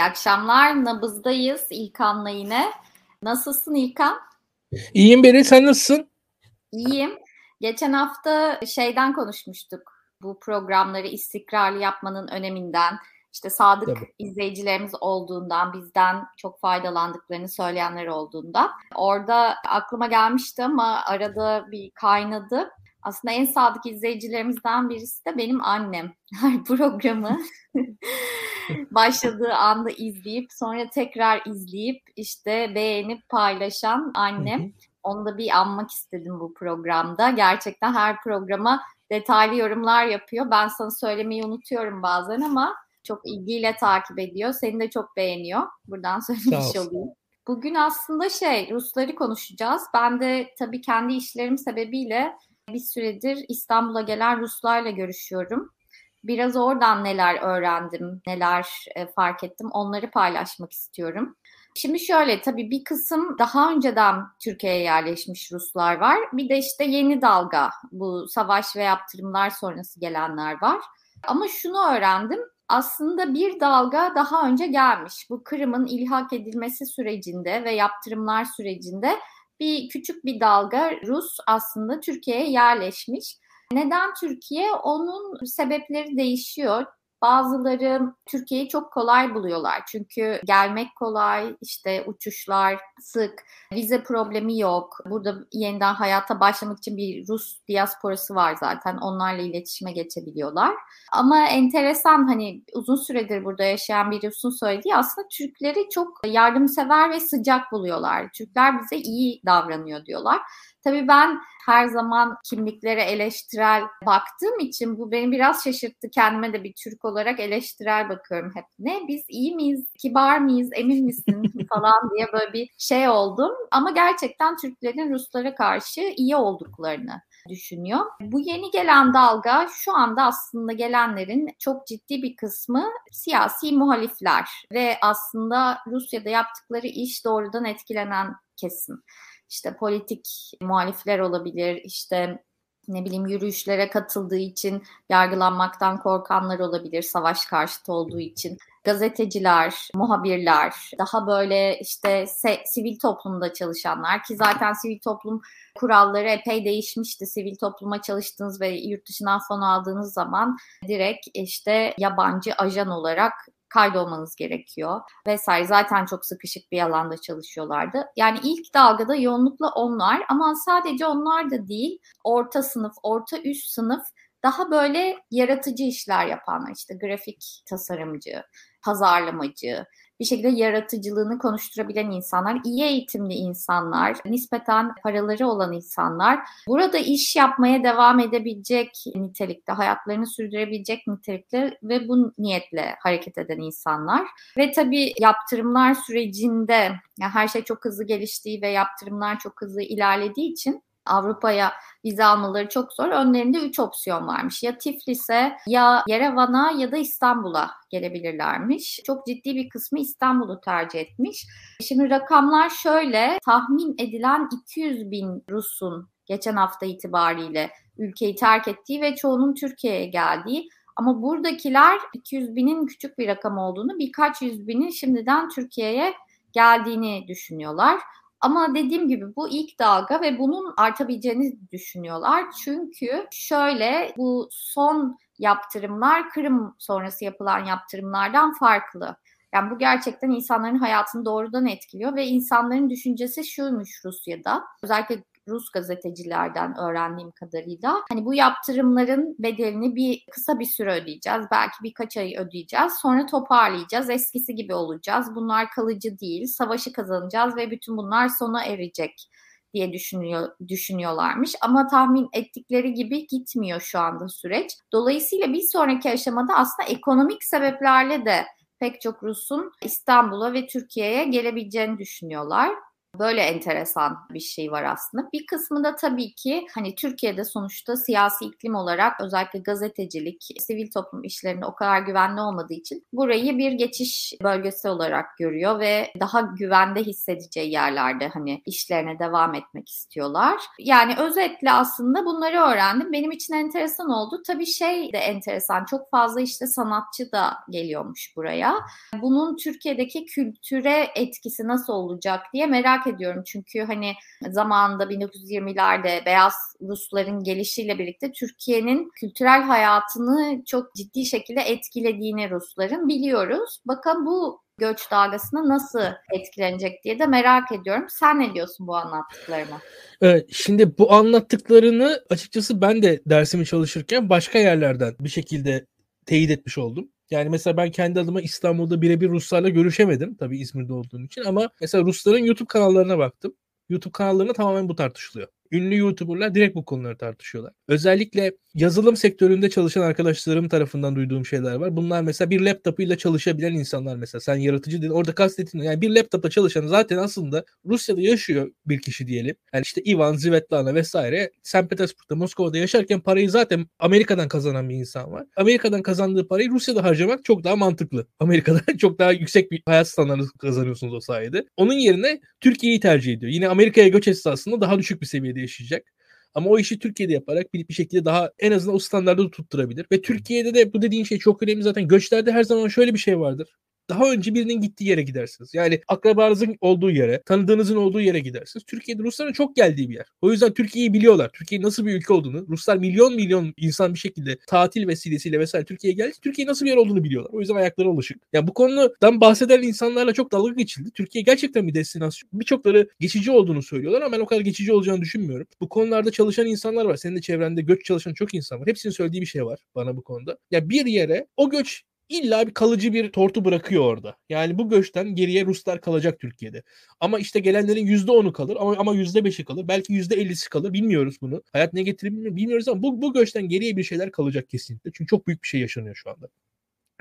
İyi akşamlar. Nabızdayız İlkan'la yine. Nasılsın İlkan? İyiyim Beri, sen nasılsın? İyiyim. Geçen hafta şeyden konuşmuştuk. Bu programları istikrarlı yapmanın öneminden, işte sadık Tabii. izleyicilerimiz olduğundan, bizden çok faydalandıklarını söyleyenler olduğunda. Orada aklıma gelmişti ama arada bir kaynadı. Aslında en sadık izleyicilerimizden birisi de benim annem. Her programı başladığı anda izleyip sonra tekrar izleyip işte beğenip paylaşan annem. Onu da bir anmak istedim bu programda. Gerçekten her programa detaylı yorumlar yapıyor. Ben sana söylemeyi unutuyorum bazen ama çok ilgiyle takip ediyor. Seni de çok beğeniyor. Buradan söylemiş olayım. Bugün aslında şey Rusları konuşacağız. Ben de tabii kendi işlerim sebebiyle bir süredir İstanbul'a gelen Ruslarla görüşüyorum. Biraz oradan neler öğrendim, neler e, fark ettim onları paylaşmak istiyorum. Şimdi şöyle tabii bir kısım daha önceden Türkiye'ye yerleşmiş Ruslar var. Bir de işte yeni dalga bu savaş ve yaptırımlar sonrası gelenler var. Ama şunu öğrendim aslında bir dalga daha önce gelmiş. Bu Kırım'ın ilhak edilmesi sürecinde ve yaptırımlar sürecinde bir küçük bir dalga Rus aslında Türkiye'ye yerleşmiş. Neden Türkiye? Onun sebepleri değişiyor. Bazıları Türkiye'yi çok kolay buluyorlar. Çünkü gelmek kolay, işte uçuşlar sık, vize problemi yok. Burada yeniden hayata başlamak için bir Rus diasporası var zaten. Onlarla iletişime geçebiliyorlar. Ama enteresan hani uzun süredir burada yaşayan bir Rus'un söylediği aslında Türkleri çok yardımsever ve sıcak buluyorlar. Türkler bize iyi davranıyor diyorlar. Tabii ben her zaman kimliklere eleştirel baktığım için bu beni biraz şaşırttı. Kendime de bir Türk olarak eleştirel bakıyorum hep. Ne biz iyi miyiz, kibar mıyız, emin misin falan diye böyle bir şey oldum. Ama gerçekten Türklerin Ruslara karşı iyi olduklarını düşünüyor. Bu yeni gelen dalga şu anda aslında gelenlerin çok ciddi bir kısmı siyasi muhalifler ve aslında Rusya'da yaptıkları iş doğrudan etkilenen kesim işte politik muhalifler olabilir, işte ne bileyim yürüyüşlere katıldığı için yargılanmaktan korkanlar olabilir, savaş karşıtı olduğu için. Gazeteciler, muhabirler, daha böyle işte sivil toplumda çalışanlar ki zaten sivil toplum kuralları epey değişmişti. Sivil topluma çalıştığınız ve yurt dışından fon aldığınız zaman direkt işte yabancı ajan olarak kaydolmanız gerekiyor vesaire. Zaten çok sıkışık bir alanda çalışıyorlardı. Yani ilk dalgada yoğunlukla onlar ama sadece onlar da değil. Orta sınıf, orta üst sınıf daha böyle yaratıcı işler yapanlar işte grafik tasarımcı, pazarlamacı, bir şekilde yaratıcılığını konuşturabilen insanlar, iyi eğitimli insanlar, nispeten paraları olan insanlar, burada iş yapmaya devam edebilecek nitelikte, hayatlarını sürdürebilecek nitelikte ve bu niyetle hareket eden insanlar. Ve tabii yaptırımlar sürecinde yani her şey çok hızlı geliştiği ve yaptırımlar çok hızlı ilerlediği için Avrupa'ya vize almaları çok zor. Önlerinde üç opsiyon varmış. Ya Tiflis'e ya Yerevan'a ya da İstanbul'a gelebilirlermiş. Çok ciddi bir kısmı İstanbul'u tercih etmiş. Şimdi rakamlar şöyle. Tahmin edilen 200 bin Rus'un geçen hafta itibariyle ülkeyi terk ettiği ve çoğunun Türkiye'ye geldiği ama buradakiler 200 binin küçük bir rakam olduğunu, birkaç yüz binin şimdiden Türkiye'ye geldiğini düşünüyorlar. Ama dediğim gibi bu ilk dalga ve bunun artabileceğini düşünüyorlar. Çünkü şöyle bu son yaptırımlar Kırım sonrası yapılan yaptırımlardan farklı. Yani bu gerçekten insanların hayatını doğrudan etkiliyor ve insanların düşüncesi şuymuş Rusya'da. Özellikle Rus gazetecilerden öğrendiğim kadarıyla hani bu yaptırımların bedelini bir kısa bir süre ödeyeceğiz. Belki birkaç ay ödeyeceğiz. Sonra toparlayacağız. Eskisi gibi olacağız. Bunlar kalıcı değil. Savaşı kazanacağız ve bütün bunlar sona erecek diye düşünüyor düşünüyorlarmış ama tahmin ettikleri gibi gitmiyor şu anda süreç. Dolayısıyla bir sonraki aşamada aslında ekonomik sebeplerle de pek çok Rus'un İstanbul'a ve Türkiye'ye gelebileceğini düşünüyorlar. Böyle enteresan bir şey var aslında. Bir kısmı da tabii ki hani Türkiye'de sonuçta siyasi iklim olarak özellikle gazetecilik, sivil toplum işlerinde o kadar güvenli olmadığı için burayı bir geçiş bölgesi olarak görüyor ve daha güvende hissedeceği yerlerde hani işlerine devam etmek istiyorlar. Yani özetle aslında bunları öğrendim. Benim için enteresan oldu. Tabii şey de enteresan. Çok fazla işte sanatçı da geliyormuş buraya. Bunun Türkiye'deki kültüre etkisi nasıl olacak diye merak ediyorum. Çünkü hani zamanında 1920'lerde beyaz Rusların gelişiyle birlikte Türkiye'nin kültürel hayatını çok ciddi şekilde etkilediğini Rusların biliyoruz. Bakın bu göç dalgasına nasıl etkilenecek diye de merak ediyorum. Sen ne diyorsun bu anlattıklarına? Evet, şimdi bu anlattıklarını açıkçası ben de dersimi çalışırken başka yerlerden bir şekilde teyit etmiş oldum. Yani mesela ben kendi adıma İstanbul'da birebir Ruslarla görüşemedim. Tabii İzmir'de olduğum için ama mesela Rusların YouTube kanallarına baktım. YouTube kanallarında tamamen bu tartışılıyor ünlü YouTuber'lar direkt bu konuları tartışıyorlar. Özellikle yazılım sektöründe çalışan arkadaşlarım tarafından duyduğum şeyler var. Bunlar mesela bir laptopuyla çalışabilen insanlar mesela. Sen yaratıcı dedin. Orada kastettiğin yani bir laptopla çalışan zaten aslında Rusya'da yaşıyor bir kişi diyelim. Yani işte Ivan, Svetlana vesaire St. Petersburg'da, Moskova'da yaşarken parayı zaten Amerika'dan kazanan bir insan var. Amerika'dan kazandığı parayı Rusya'da harcamak çok daha mantıklı. Amerika'da çok daha yüksek bir hayat standartı kazanıyorsunuz o sayede. Onun yerine Türkiye'yi tercih ediyor. Yine Amerika'ya göç etse aslında daha düşük bir seviyede yaşayacak. Ama o işi Türkiye'de yaparak bir, bir şekilde daha en azından o standartı tutturabilir. Ve Türkiye'de de bu dediğin şey çok önemli zaten. Göçlerde her zaman şöyle bir şey vardır daha önce birinin gittiği yere gidersiniz. Yani akrabanızın olduğu yere, tanıdığınızın olduğu yere gidersiniz. Türkiye'de Rusların çok geldiği bir yer. O yüzden Türkiye'yi biliyorlar. Türkiye nasıl bir ülke olduğunu. Ruslar milyon milyon insan bir şekilde tatil vesilesiyle vesaire Türkiye'ye geldi. Türkiye nasıl bir yer olduğunu biliyorlar. O yüzden ayakları alışık. Yani bu konudan bahseden insanlarla çok dalga geçildi. Türkiye gerçekten bir destinasyon. Birçokları geçici olduğunu söylüyorlar ama ben o kadar geçici olacağını düşünmüyorum. Bu konularda çalışan insanlar var. Senin de çevrende göç çalışan çok insan var. Hepsinin söylediği bir şey var bana bu konuda. Ya bir yere o göç illa bir kalıcı bir tortu bırakıyor orada. Yani bu göçten geriye Ruslar kalacak Türkiye'de. Ama işte gelenlerin %10'u kalır ama, ama %5'i kalır. Belki %50'si kalır. Bilmiyoruz bunu. Hayat ne getirir bilmiyoruz ama bu, bu göçten geriye bir şeyler kalacak kesinlikle. Çünkü çok büyük bir şey yaşanıyor şu anda.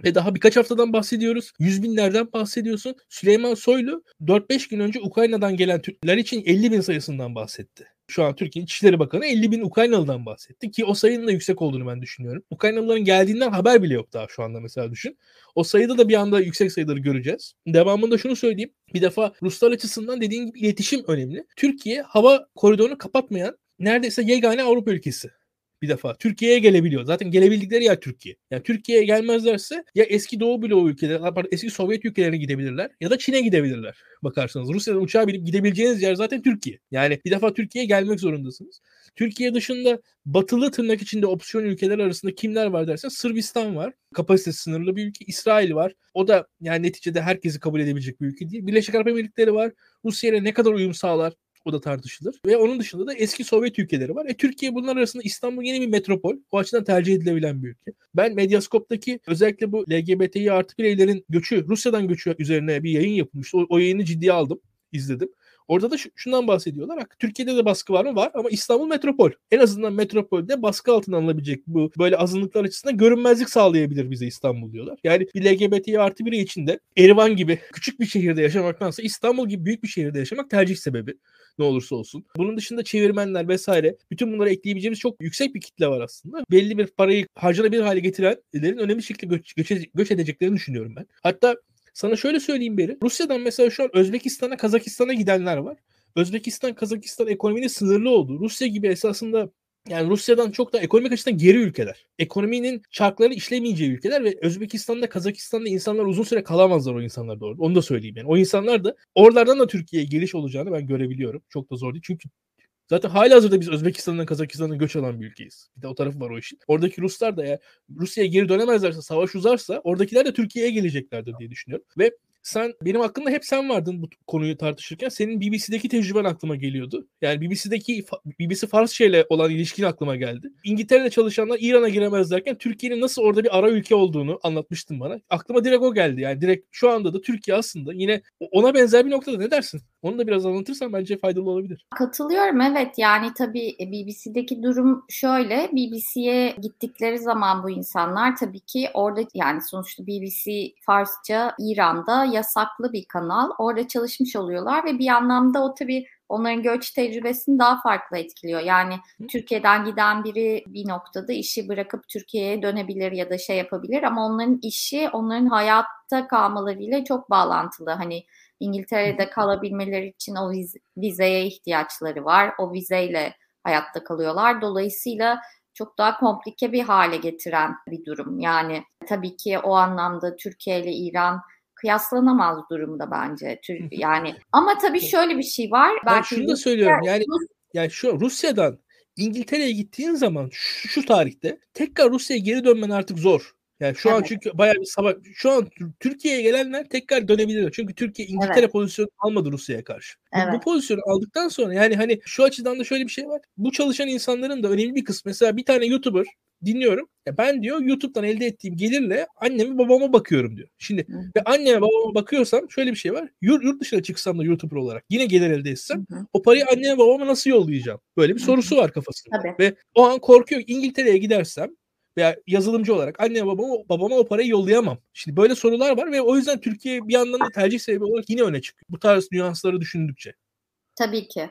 Ve daha birkaç haftadan bahsediyoruz. Yüz binlerden bahsediyorsun. Süleyman Soylu 4-5 gün önce Ukrayna'dan gelen Türkler için 50 bin sayısından bahsetti şu an Türkiye'nin İçişleri Bakanı 50 bin Ukraynalı'dan bahsetti ki o sayının da yüksek olduğunu ben düşünüyorum. Ukraynalıların geldiğinden haber bile yok daha şu anda mesela düşün. O sayıda da bir anda yüksek sayıları göreceğiz. Devamında şunu söyleyeyim. Bir defa Ruslar açısından dediğin gibi iletişim önemli. Türkiye hava koridorunu kapatmayan neredeyse yegane Avrupa ülkesi bir defa. Türkiye'ye gelebiliyor. Zaten gelebildikleri yer Türkiye. Yani Türkiye'ye gelmezlerse ya eski Doğu bloğu ülkeleri, eski Sovyet ülkelerine gidebilirler ya da Çin'e gidebilirler. Bakarsanız Rusya'dan uçağa binip gidebileceğiniz yer zaten Türkiye. Yani bir defa Türkiye'ye gelmek zorundasınız. Türkiye dışında batılı tırnak içinde opsiyon ülkeler arasında kimler var dersen Sırbistan var. Kapasitesi sınırlı bir ülke. İsrail var. O da yani neticede herkesi kabul edebilecek bir ülke değil. Birleşik Arap Emirlikleri var. Rusya ile ne kadar uyum sağlar? O da tartışılır. Ve onun dışında da eski Sovyet ülkeleri var. E, Türkiye bunlar arasında İstanbul yeni bir metropol. O açıdan tercih edilebilen bir ülke. Ben Medyaskop'taki özellikle bu LGBTİ artı bireylerin göçü, Rusya'dan göçü üzerine bir yayın yapılmıştı. O, o yayını ciddiye aldım, izledim. Orada da şundan bahsediyorlar. Türkiye'de de baskı var mı? Var ama İstanbul metropol. En azından metropolde baskı altına alınabilecek bu böyle azınlıklar açısından görünmezlik sağlayabilir bize İstanbul diyorlar. Yani bir LGBT artı biri içinde Erivan gibi küçük bir şehirde yaşamaktansa İstanbul gibi büyük bir şehirde yaşamak tercih sebebi ne olursa olsun. Bunun dışında çevirmenler vesaire bütün bunları ekleyebileceğimiz çok yüksek bir kitle var aslında. Belli bir parayı harcanabilir hale getirenlerin önemli şekilde göç, göç, göç edeceklerini düşünüyorum ben. Hatta sana şöyle söyleyeyim beri. Rusya'dan mesela şu an Özbekistan'a, Kazakistan'a gidenler var. Özbekistan, Kazakistan ekonominin sınırlı olduğu, Rusya gibi esasında yani Rusya'dan çok da ekonomik açıdan geri ülkeler. Ekonominin çarkları işlemeyeceği ülkeler ve Özbekistan'da, Kazakistan'da insanlar uzun süre kalamazlar o insanlar da. Onu da söyleyeyim yani. O insanlar da oralardan da Türkiye'ye geliş olacağını ben görebiliyorum. Çok da zor değil. Çünkü Zaten hala hazırda biz Özbekistan'dan Kazakistan'dan göç alan bir ülkeyiz. Bir de o tarafı var o işin. Oradaki Ruslar da ya Rusya'ya geri dönemezlerse, savaş uzarsa oradakiler de Türkiye'ye geleceklerdir diye düşünüyorum. Ve sen benim aklımda hep sen vardın bu konuyu tartışırken. Senin BBC'deki tecrüben aklıma geliyordu. Yani BBC'deki BBC Farsça ile olan ilişkin aklıma geldi. İngiltere'de çalışanlar İran'a giremez derken Türkiye'nin nasıl orada bir ara ülke olduğunu anlatmıştın bana. Aklıma direkt o geldi. Yani direkt şu anda da Türkiye aslında yine ona benzer bir noktada ne dersin? Onu da biraz anlatırsan bence faydalı olabilir. Katılıyorum evet yani tabii e, BBC'deki durum şöyle BBC'ye gittikleri zaman bu insanlar tabii ki orada yani sonuçta BBC Farsça İran'da yasaklı bir kanal. Orada çalışmış oluyorlar ve bir anlamda o tabii onların göç tecrübesini daha farklı etkiliyor. Yani Türkiye'den giden biri bir noktada işi bırakıp Türkiye'ye dönebilir ya da şey yapabilir ama onların işi onların hayatta kalmalarıyla çok bağlantılı. Hani İngiltere'de kalabilmeleri için o viz- vizeye ihtiyaçları var. O vizeyle hayatta kalıyorlar. Dolayısıyla çok daha komplike bir hale getiren bir durum. Yani tabii ki o anlamda Türkiye ile İran kıyaslanamaz durumda bence. Yani ama tabii şöyle bir şey var. Ben belki şunu da söylüyorum. Yani yani şu Rusya'dan İngiltere'ye gittiğin zaman şu, şu tarihte tekrar Rusya'ya geri dönmen artık zor. Yani şu evet. an çünkü bayağı bir savaş. Şu an Türkiye'ye gelenler tekrar dönebilir. Çünkü Türkiye İngiltere evet. pozisyonu almadı Rusya'ya karşı. Evet. Bu, bu pozisyonu aldıktan sonra yani hani şu açıdan da şöyle bir şey var. Bu çalışan insanların da önemli bir kısmı. Mesela bir tane YouTuber dinliyorum. Ya ben diyor YouTube'dan elde ettiğim gelirle anneme babama bakıyorum diyor. Şimdi hı. ve anneme babama bakıyorsam şöyle bir şey var. Yurt, yurt dışına çıksam da YouTuber olarak yine gelir elde etsem hı. o parayı anneme babama nasıl yollayacağım? Böyle bir sorusu var kafasında. Tabii. Ve o an korkuyor İngiltere'ye gidersem veya yazılımcı olarak anneme babama, babama o parayı yollayamam. Şimdi böyle sorular var ve o yüzden Türkiye bir yandan da tercih sebebi olarak yine öne çıkıyor. Bu tarz nüansları düşündükçe. Tabii ki.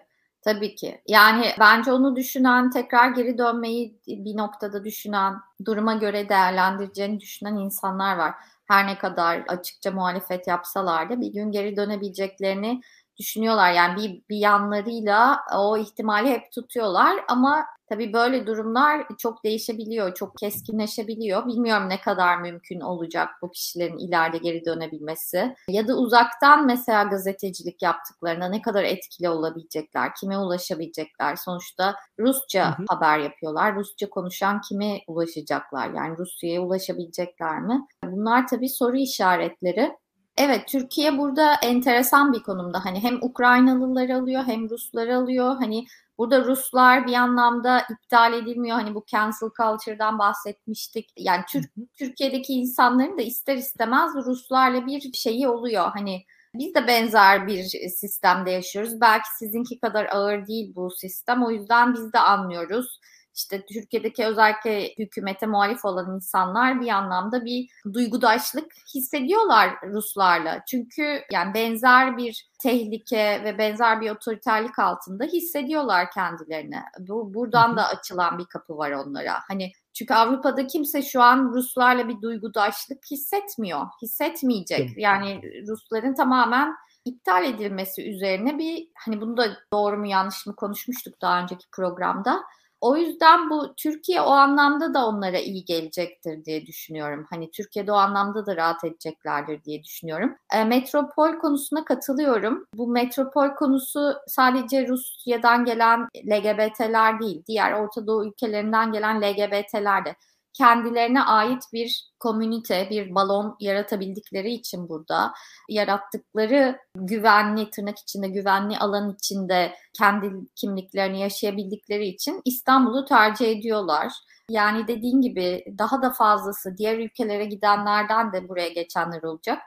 Tabii ki. Yani bence onu düşünen, tekrar geri dönmeyi bir noktada düşünen, duruma göre değerlendireceğini düşünen insanlar var. Her ne kadar açıkça muhalefet yapsalar da bir gün geri dönebileceklerini düşünüyorlar. Yani bir, bir yanlarıyla o ihtimali hep tutuyorlar ama tabii böyle durumlar çok değişebiliyor, çok keskinleşebiliyor. Bilmiyorum ne kadar mümkün olacak bu kişilerin ileride geri dönebilmesi. Ya da uzaktan mesela gazetecilik yaptıklarına ne kadar etkili olabilecekler, kime ulaşabilecekler. Sonuçta Rusça hı hı. haber yapıyorlar. Rusça konuşan kime ulaşacaklar? Yani Rusya'ya ulaşabilecekler mi? Bunlar tabii soru işaretleri. Evet, Türkiye burada enteresan bir konumda. Hani hem Ukraynalıları alıyor hem Rusları alıyor. Hani burada Ruslar bir anlamda iptal edilmiyor. Hani bu cancel culture'dan bahsetmiştik. Yani Türk, Türkiye'deki insanların da ister istemez Ruslarla bir şeyi oluyor. Hani biz de benzer bir sistemde yaşıyoruz. Belki sizinki kadar ağır değil bu sistem. O yüzden biz de anlıyoruz işte Türkiye'deki özellikle hükümete muhalif olan insanlar bir anlamda bir duygudaşlık hissediyorlar Ruslarla. Çünkü yani benzer bir tehlike ve benzer bir otoriterlik altında hissediyorlar kendilerini. Bu buradan da açılan bir kapı var onlara. Hani çünkü Avrupa'da kimse şu an Ruslarla bir duygudaşlık hissetmiyor. Hissetmeyecek. Yani Rusların tamamen iptal edilmesi üzerine bir hani bunu da doğru mu yanlış mı konuşmuştuk daha önceki programda. O yüzden bu Türkiye o anlamda da onlara iyi gelecektir diye düşünüyorum. Hani Türkiye'de o anlamda da rahat edeceklerdir diye düşünüyorum. E, metropol konusuna katılıyorum. Bu metropol konusu sadece Rusya'dan gelen LGBT'ler değil, diğer Orta Doğu ülkelerinden gelen LGBT'ler de kendilerine ait bir komünite, bir balon yaratabildikleri için burada yarattıkları güvenli, tırnak içinde güvenli alan içinde kendi kimliklerini yaşayabildikleri için İstanbul'u tercih ediyorlar. Yani dediğin gibi daha da fazlası diğer ülkelere gidenlerden de buraya geçenler olacak.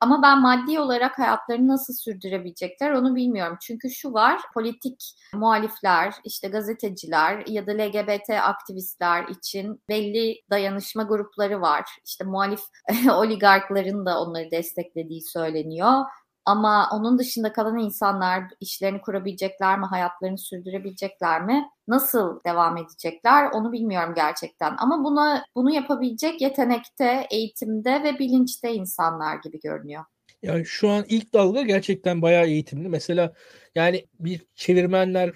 Ama ben maddi olarak hayatlarını nasıl sürdürebilecekler onu bilmiyorum. Çünkü şu var, politik muhalifler, işte gazeteciler ya da LGBT aktivistler için belli dayanışma grupları var. İşte muhalif oligarkların da onları desteklediği söyleniyor. Ama onun dışında kalan insanlar işlerini kurabilecekler mi, hayatlarını sürdürebilecekler mi, nasıl devam edecekler onu bilmiyorum gerçekten. Ama buna bunu yapabilecek yetenekte, eğitimde ve bilinçte insanlar gibi görünüyor. Yani şu an ilk dalga gerçekten bayağı eğitimli. Mesela yani bir çevirmenler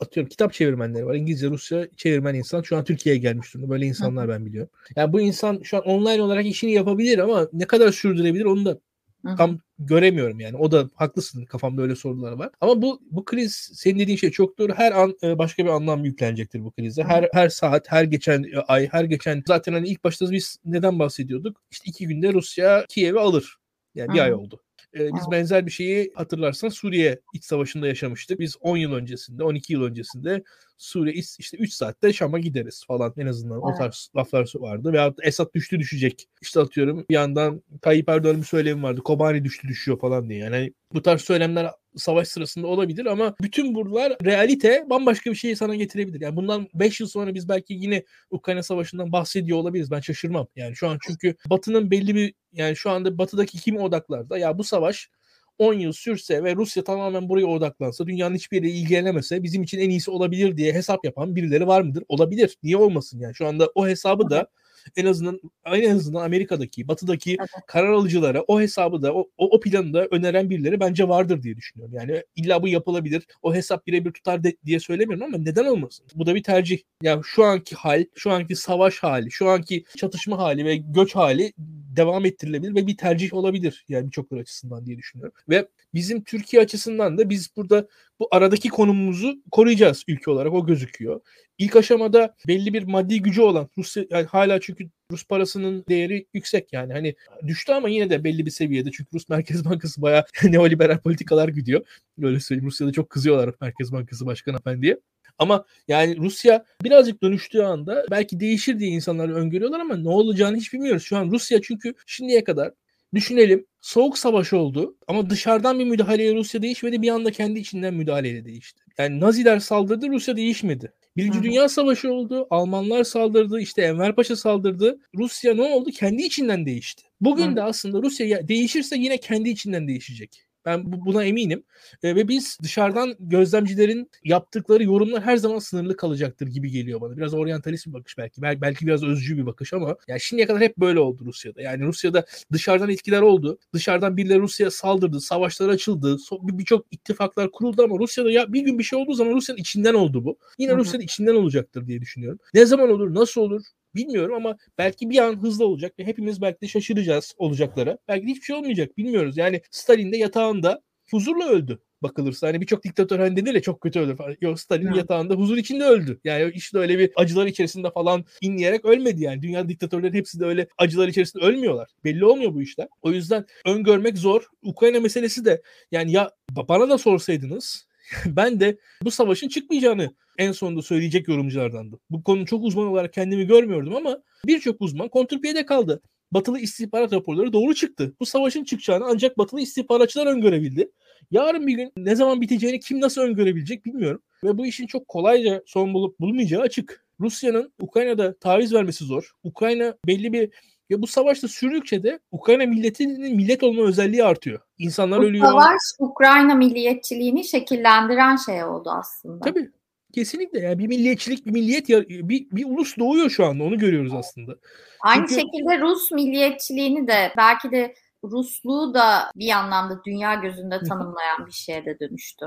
atıyorum kitap çevirmenleri var. İngilizce, Rusça çevirmen insan şu an Türkiye'ye gelmiş durumda. Böyle insanlar ben biliyorum. Yani bu insan şu an online olarak işini yapabilir ama ne kadar sürdürebilir onu da Hı-hı. tam göremiyorum yani. O da haklısın kafamda öyle sorular var. Ama bu bu kriz senin dediğin şey çok doğru. Her an e, başka bir anlam yüklenecektir bu krize. Her her saat, her geçen e, ay, her geçen zaten hani ilk başta biz neden bahsediyorduk? İşte iki günde Rusya Kiev'i alır. Yani bir Hı-hı. ay oldu. Ee, biz benzer bir şeyi hatırlarsan Suriye iç savaşında yaşamıştık. Biz 10 yıl öncesinde, 12 yıl öncesinde Suriye işte 3 saatte Şam'a gideriz falan en azından evet. o tarz laflar vardı. Veya Esad düştü düşecek. İşte atıyorum bir yandan Tayyip Erdoğan'ın bir söylemi vardı. Kobani düştü düşüyor falan diye. Yani bu tarz söylemler savaş sırasında olabilir ama bütün buralar realite bambaşka bir şeyi sana getirebilir. Yani bundan 5 yıl sonra biz belki yine Ukrayna Savaşı'ndan bahsediyor olabiliriz. Ben şaşırmam. Yani şu an çünkü Batı'nın belli bir yani şu anda Batı'daki kim odaklarda ya bu savaş 10 yıl sürse ve Rusya tamamen buraya odaklansa, dünyanın hiçbir yere ilgilenemese bizim için en iyisi olabilir diye hesap yapan birileri var mıdır? Olabilir. Niye olmasın yani? Şu anda o hesabı da en azından en azından Amerika'daki, Batı'daki evet. karar alıcılara o hesabı da o, o planı da öneren birileri bence vardır diye düşünüyorum. Yani illa bu yapılabilir. O hesap birebir tutar de, diye söylemiyorum ama neden olmasın? Bu da bir tercih. Yani şu anki hal, şu anki savaş hali, şu anki çatışma hali ve göç hali devam ettirilebilir ve bir tercih olabilir yani birçoklar açısından diye düşünüyorum. Ve bizim Türkiye açısından da biz burada bu aradaki konumumuzu koruyacağız ülke olarak o gözüküyor. İlk aşamada belli bir maddi gücü olan Rusya yani hala çünkü Rus parasının değeri yüksek yani hani düştü ama yine de belli bir seviyede çünkü Rus Merkez Bankası bayağı neoliberal politikalar gidiyor. Öyle söyleyeyim Rusya'da çok kızıyorlar Merkez Bankası Başkanı Efendi'ye. Ama yani Rusya birazcık dönüştüğü anda belki değişir diye insanlar öngörüyorlar ama ne olacağını hiç bilmiyoruz. Şu an Rusya çünkü şimdiye kadar düşünelim soğuk savaş oldu ama dışarıdan bir müdahaleye Rusya değişmedi bir anda kendi içinden müdahaleyle değişti. Yani Naziler saldırdı Rusya değişmedi. Birinci Hı. Dünya Savaşı oldu. Almanlar saldırdı. işte Enver Paşa saldırdı. Rusya ne oldu? Kendi içinden değişti. Bugün Hı. de aslında Rusya değişirse yine kendi içinden değişecek. Ben buna eminim. E, ve biz dışarıdan gözlemcilerin yaptıkları yorumlar her zaman sınırlı kalacaktır gibi geliyor bana. Biraz oryantalist bir bakış belki. Bel- belki biraz özcü bir bakış ama yani şimdiye kadar hep böyle oldu Rusya'da. Yani Rusya'da dışarıdan etkiler oldu. Dışarıdan birileri Rusya'ya saldırdı. Savaşlar açıldı. So- Birçok ittifaklar kuruldu ama Rusya'da ya bir gün bir şey olduğu zaman Rusya'nın içinden oldu bu. Yine Rusya'nın içinden olacaktır diye düşünüyorum. Ne zaman olur, nasıl olur Bilmiyorum ama belki bir an hızlı olacak ve hepimiz belki de şaşıracağız olacaklara. Belki de hiçbir şey olmayacak bilmiyoruz. Yani Stalin de yatağında huzurla öldü bakılırsa. Hani birçok diktatör hani denir ya çok kötü öldü falan. Yok Stalin evet. yatağında huzur içinde öldü. Yani işte öyle bir acılar içerisinde falan inleyerek ölmedi yani. Dünya diktatörleri hepsi de öyle acılar içerisinde ölmüyorlar. Belli olmuyor bu işler. O yüzden öngörmek zor. Ukrayna meselesi de yani ya bana da sorsaydınız ben de bu savaşın çıkmayacağını en sonunda söyleyecek yorumculardandı. Bu konu çok uzman olarak kendimi görmüyordum ama birçok uzman kontrpiyede kaldı. Batılı istihbarat raporları doğru çıktı. Bu savaşın çıkacağını ancak batılı istihbaratçılar öngörebildi. Yarın bir gün ne zaman biteceğini kim nasıl öngörebilecek bilmiyorum. Ve bu işin çok kolayca son bulup bulmayacağı açık. Rusya'nın Ukrayna'da taviz vermesi zor. Ukrayna belli bir ve bu savaşta sürdükçe de Ukrayna milletinin millet olma özelliği artıyor. İnsanlar bu ölüyor. Savaş Ukrayna milliyetçiliğini şekillendiren şey oldu aslında. Tabii. Kesinlikle yani bir milliyetçilik, bir milliyet bir, bir ulus doğuyor şu anda onu görüyoruz aslında. Aynı Çünkü... şekilde Rus milliyetçiliğini de belki de Rusluğu da bir anlamda dünya gözünde tanımlayan bir şeye de dönüştü.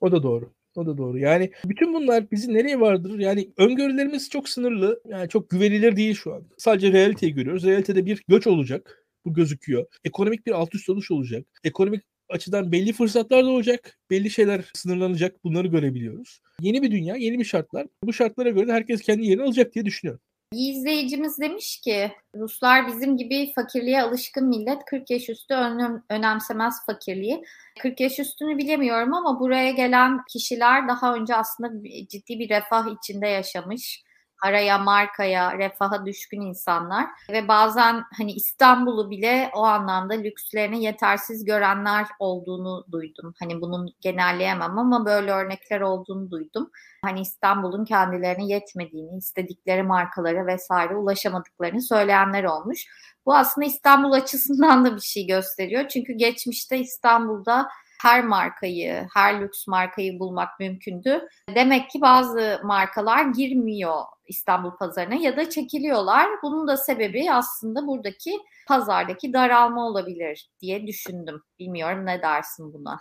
O da doğru. O da doğru. Yani bütün bunlar bizi nereye vardırır? Yani öngörülerimiz çok sınırlı. Yani çok güvenilir değil şu an. Sadece realiteyi görüyoruz. Realitede bir göç olacak. Bu gözüküyor. Ekonomik bir alt üst oluş olacak. Ekonomik açıdan belli fırsatlar da olacak. Belli şeyler sınırlanacak. Bunları görebiliyoruz. Yeni bir dünya, yeni bir şartlar. Bu şartlara göre de herkes kendi yerini alacak diye düşünüyorum. Bir izleyicimiz demiş ki Ruslar bizim gibi fakirliğe alışkın millet 40 yaş üstü önem, önemsemez fakirliği. 40 yaş üstünü bilemiyorum ama buraya gelen kişiler daha önce aslında ciddi bir refah içinde yaşamış paraya, markaya, refaha düşkün insanlar ve bazen hani İstanbul'u bile o anlamda lükslerini yetersiz görenler olduğunu duydum. Hani bunun genelleyemem ama böyle örnekler olduğunu duydum. Hani İstanbul'un kendilerine yetmediğini, istedikleri markalara vesaire ulaşamadıklarını söyleyenler olmuş. Bu aslında İstanbul açısından da bir şey gösteriyor. Çünkü geçmişte İstanbul'da her markayı, her lüks markayı bulmak mümkündü. Demek ki bazı markalar girmiyor İstanbul pazarına ya da çekiliyorlar. Bunun da sebebi aslında buradaki pazardaki daralma olabilir diye düşündüm. Bilmiyorum ne dersin buna?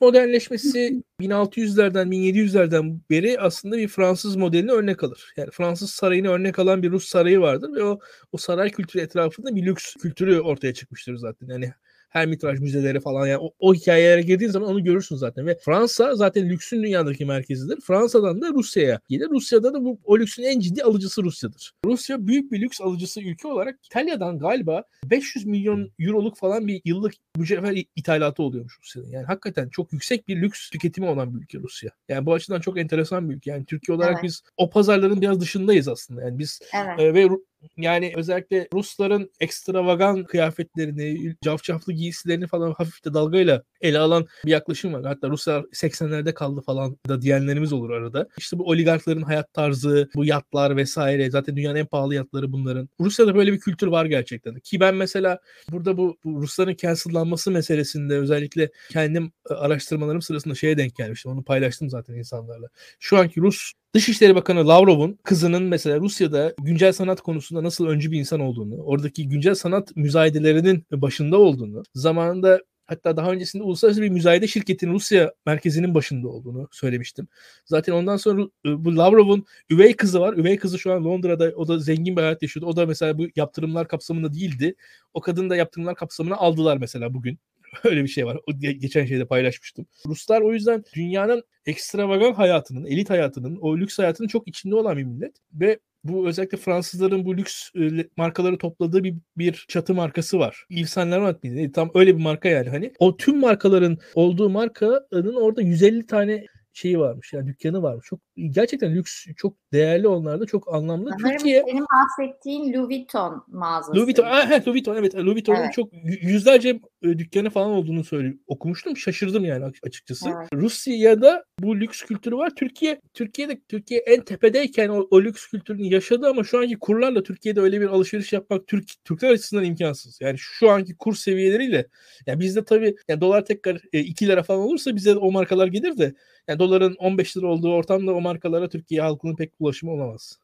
Modernleşmesi 1600'lerden 1700'lerden beri aslında bir Fransız modeline örnek alır. Yani Fransız sarayını örnek alan bir Rus sarayı vardır ve o o saray kültürü etrafında bir lüks kültürü ortaya çıkmıştır zaten. Yani Hermitage müzeleri falan yani o, o hikayelere girdiğin zaman onu görürsün zaten ve Fransa zaten lüksün dünyadaki merkezidir. Fransa'dan da Rusya'ya gelir. Rusya'da da bu o lüksün en ciddi alıcısı Rusya'dır. Rusya büyük bir lüks alıcısı ülke olarak İtalya'dan galiba 500 milyon euroluk falan bir yıllık mücevher ithalatı oluyormuş Rusya'nın. Yani hakikaten çok yüksek bir lüks tüketimi olan bir ülke Rusya. Yani bu açıdan çok enteresan bir ülke. Yani Türkiye olarak evet. biz o pazarların biraz dışındayız aslında. Yani biz evet. e, ve yani özellikle Rusların ekstravagan kıyafetlerini, cafcaflı giysilerini falan hafif de dalgayla ele alan bir yaklaşım var. Hatta Ruslar 80'lerde kaldı falan da diyenlerimiz olur arada. İşte bu oligarkların hayat tarzı, bu yatlar vesaire. Zaten dünyanın en pahalı yatları bunların. Rusya'da böyle bir kültür var gerçekten. Ki ben mesela burada bu, bu Rusların cancellanması meselesinde özellikle kendim e, araştırmalarım sırasında şeye denk gelmiştim. Onu paylaştım zaten insanlarla. Şu anki Rus Dışişleri Bakanı Lavrov'un kızının mesela Rusya'da güncel sanat konusunda nasıl öncü bir insan olduğunu, oradaki güncel sanat müzayedelerinin başında olduğunu, zamanında hatta daha öncesinde uluslararası bir müzayede şirketinin Rusya merkezinin başında olduğunu söylemiştim. Zaten ondan sonra e, bu Lavrov'un üvey kızı var. Üvey kızı şu an Londra'da o da zengin bir hayat yaşıyordu. O da mesela bu yaptırımlar kapsamında değildi. O kadın da yaptırımlar kapsamına aldılar mesela bugün. Öyle bir şey var. O geçen şeyde paylaşmıştım. Ruslar o yüzden dünyanın ekstravagan hayatının, elit hayatının, o lüks hayatının çok içinde olan bir millet ve bu özellikle Fransızların bu lüks e, markaları topladığı bir, bir çatı markası var. Yves Saint Laurent miydi? Tam öyle bir marka yani hani. O tüm markaların olduğu markanın orada 150 tane şeyi varmış yani dükkanı varmış. Çok gerçekten lüks çok değerli onlarda çok anlamlı. Sanırım Türkiye senin bahsettiğin Louis Vuitton mağazası. Louis Vuitton, ah, Louis Vuitton evet. Louis Vuitton'un evet. çok yüzlerce e, dükkanı falan olduğunu söyle okumuştum. Şaşırdım yani açıkçası. Evet. Rusya'da bu lüks kültürü var. Türkiye Türkiye'de Türkiye en tepedeyken o, o lüks kültürünü yaşadı ama şu anki kurlarla Türkiye'de öyle bir alışveriş yapmak Türk Türkler açısından imkansız. Yani şu anki kur seviyeleriyle yani bizde tabii yani dolar tekrar e, 2 lira falan olursa bize o markalar gelir de yani doların 15 lira olduğu ortamda o markalara Türkiye halkının pek ulaşımı olamaz.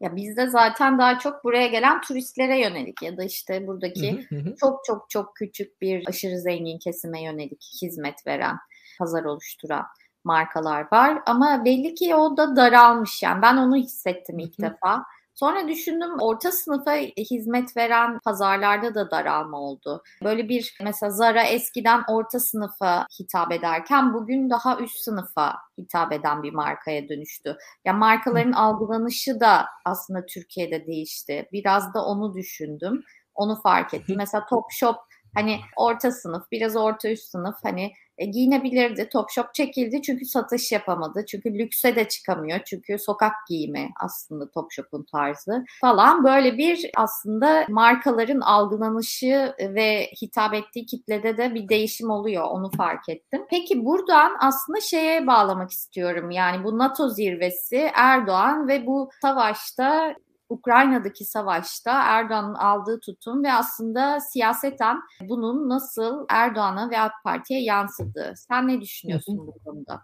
Ya bizde zaten daha çok buraya gelen turistlere yönelik ya da işte buradaki çok çok çok küçük bir aşırı zengin kesime yönelik hizmet veren, pazar oluşturan markalar var. Ama belli ki o da daralmış yani ben onu hissettim ilk defa. Sonra düşündüm orta sınıfa hizmet veren pazarlarda da daralma oldu. Böyle bir mesela Zara eskiden orta sınıfa hitap ederken bugün daha üst sınıfa hitap eden bir markaya dönüştü. Ya yani markaların algılanışı da aslında Türkiye'de değişti. Biraz da onu düşündüm. Onu fark ettim. Mesela Topshop hani orta sınıf, biraz orta üst sınıf hani e, giyinebilirdi. Topshop çekildi çünkü satış yapamadı. Çünkü lükse de çıkamıyor. Çünkü sokak giyimi aslında Topshop'un tarzı falan. Böyle bir aslında markaların algılanışı ve hitap ettiği kitlede de bir değişim oluyor. Onu fark ettim. Peki buradan aslında şeye bağlamak istiyorum. Yani bu NATO zirvesi Erdoğan ve bu savaşta Ukrayna'daki savaşta Erdoğan'ın aldığı tutum ve aslında siyaseten bunun nasıl Erdoğan'a ve AK Parti'ye yansıdığı. Sen ne düşünüyorsun bu konuda?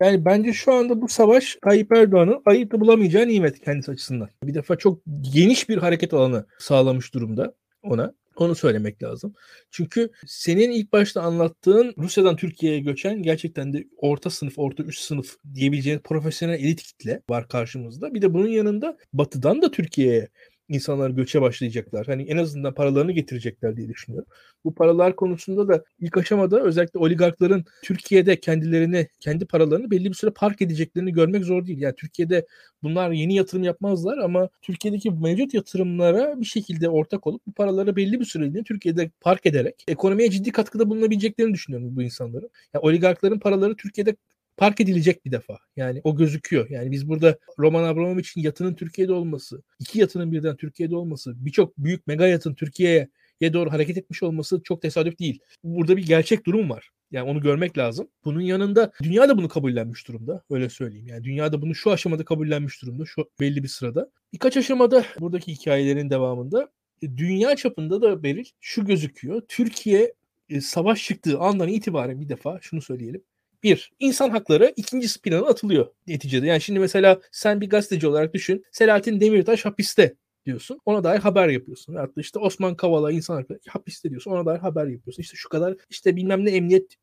Yani bence şu anda bu savaş Tayyip Erdoğan'ın ayıpta bulamayacağı nimet kendisi açısından. Bir defa çok geniş bir hareket alanı sağlamış durumda ona. Onu söylemek lazım. Çünkü senin ilk başta anlattığın Rusya'dan Türkiye'ye göçen gerçekten de orta sınıf, orta üst sınıf diyebileceğin profesyonel elit kitle var karşımızda. Bir de bunun yanında batıdan da Türkiye'ye insanlar göçe başlayacaklar. Hani en azından paralarını getirecekler diye düşünüyorum. Bu paralar konusunda da ilk aşamada özellikle oligarkların Türkiye'de kendilerini, kendi paralarını belli bir süre park edeceklerini görmek zor değil. Yani Türkiye'de bunlar yeni yatırım yapmazlar ama Türkiye'deki mevcut yatırımlara bir şekilde ortak olup bu paraları belli bir süreliğine Türkiye'de park ederek ekonomiye ciddi katkıda bulunabileceklerini düşünüyorum bu insanların. Yani oligarkların paraları Türkiye'de park edilecek bir defa. Yani o gözüküyor. Yani biz burada Roman Abramovich'in yatının Türkiye'de olması, iki yatının birden Türkiye'de olması, birçok büyük mega yatın Türkiye'ye doğru hareket etmiş olması çok tesadüf değil. Burada bir gerçek durum var. Yani onu görmek lazım. Bunun yanında dünya da bunu kabullenmiş durumda. Öyle söyleyeyim. Yani dünya da bunu şu aşamada kabullenmiş durumda. Şu belli bir sırada. Birkaç aşamada buradaki hikayelerin devamında e, dünya çapında da Beril şu gözüküyor. Türkiye e, savaş çıktığı andan itibaren bir defa şunu söyleyelim bir, insan hakları ikinci plana atılıyor neticede. Yani şimdi mesela sen bir gazeteci olarak düşün. Selahattin Demirtaş hapiste diyorsun. Ona dair haber yapıyorsun. Hatta işte Osman Kavala insan hakları hapiste diyorsun. Ona dair haber yapıyorsun. İşte şu kadar işte bilmem ne emniyet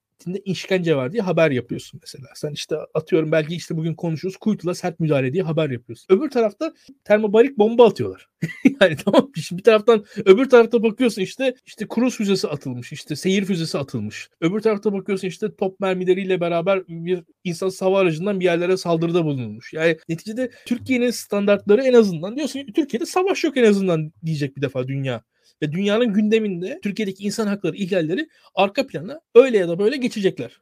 işkence var diye haber yapıyorsun mesela. Sen işte atıyorum belki işte bugün konuşuyoruz Kuytu'la sert müdahale diye haber yapıyorsun. Öbür tarafta termobarik bomba atıyorlar. yani tamam şimdi bir taraftan öbür tarafta bakıyorsun işte işte kruz füzesi atılmış. işte seyir füzesi atılmış. Öbür tarafta bakıyorsun işte top mermileriyle beraber bir insan hava aracından bir yerlere saldırıda bulunmuş. Yani neticede Türkiye'nin standartları en azından diyorsun Türkiye'de savaş yok en azından diyecek bir defa dünya ve dünyanın gündeminde Türkiye'deki insan hakları ihlalleri arka plana öyle ya da böyle geçecekler.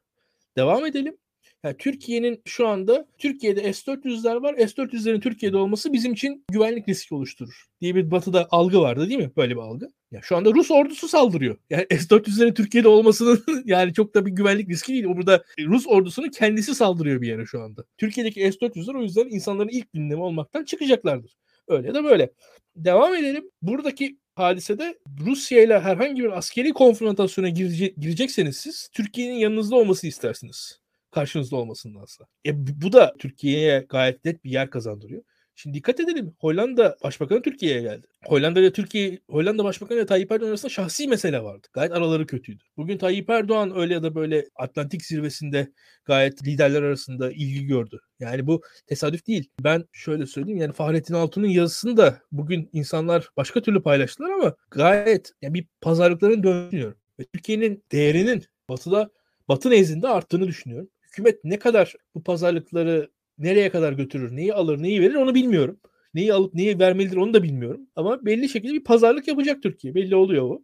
Devam edelim. Yani Türkiye'nin şu anda Türkiye'de S-400'ler var. S-400'lerin Türkiye'de olması bizim için güvenlik riski oluşturur diye bir batıda algı vardı değil mi? Böyle bir algı. Ya şu anda Rus ordusu saldırıyor. Yani S-400'lerin Türkiye'de olmasının yani çok da bir güvenlik riski değil. Burada Rus ordusunun kendisi saldırıyor bir yere şu anda. Türkiye'deki S-400'ler o yüzden insanların ilk gündemi olmaktan çıkacaklardır. Öyle de böyle. Devam edelim. Buradaki hadisede Rusya ile herhangi bir askeri konfrontasyona girece- girecekseniz siz Türkiye'nin yanınızda olması istersiniz. Karşınızda olmasındansa. E bu da Türkiye'ye gayet net bir yer kazandırıyor. Şimdi dikkat edelim. Hollanda Başbakanı Türkiye'ye geldi. Hollanda ile Türkiye, Hollanda Başbakanı ile Tayyip Erdoğan arasında şahsi mesele vardı. Gayet araları kötüydü. Bugün Tayyip Erdoğan öyle ya da böyle Atlantik zirvesinde gayet liderler arasında ilgi gördü. Yani bu tesadüf değil. Ben şöyle söyleyeyim yani Fahrettin Altun'un yazısını da bugün insanlar başka türlü paylaştılar ama gayet yani bir pazarlıkların döndüğünü ve Türkiye'nin değerinin batıda batı nezdinde arttığını düşünüyorum. Hükümet ne kadar bu pazarlıkları nereye kadar götürür, neyi alır, neyi verir onu bilmiyorum. Neyi alıp neyi vermelidir onu da bilmiyorum. Ama belli şekilde bir pazarlık yapacak Türkiye. Belli oluyor o.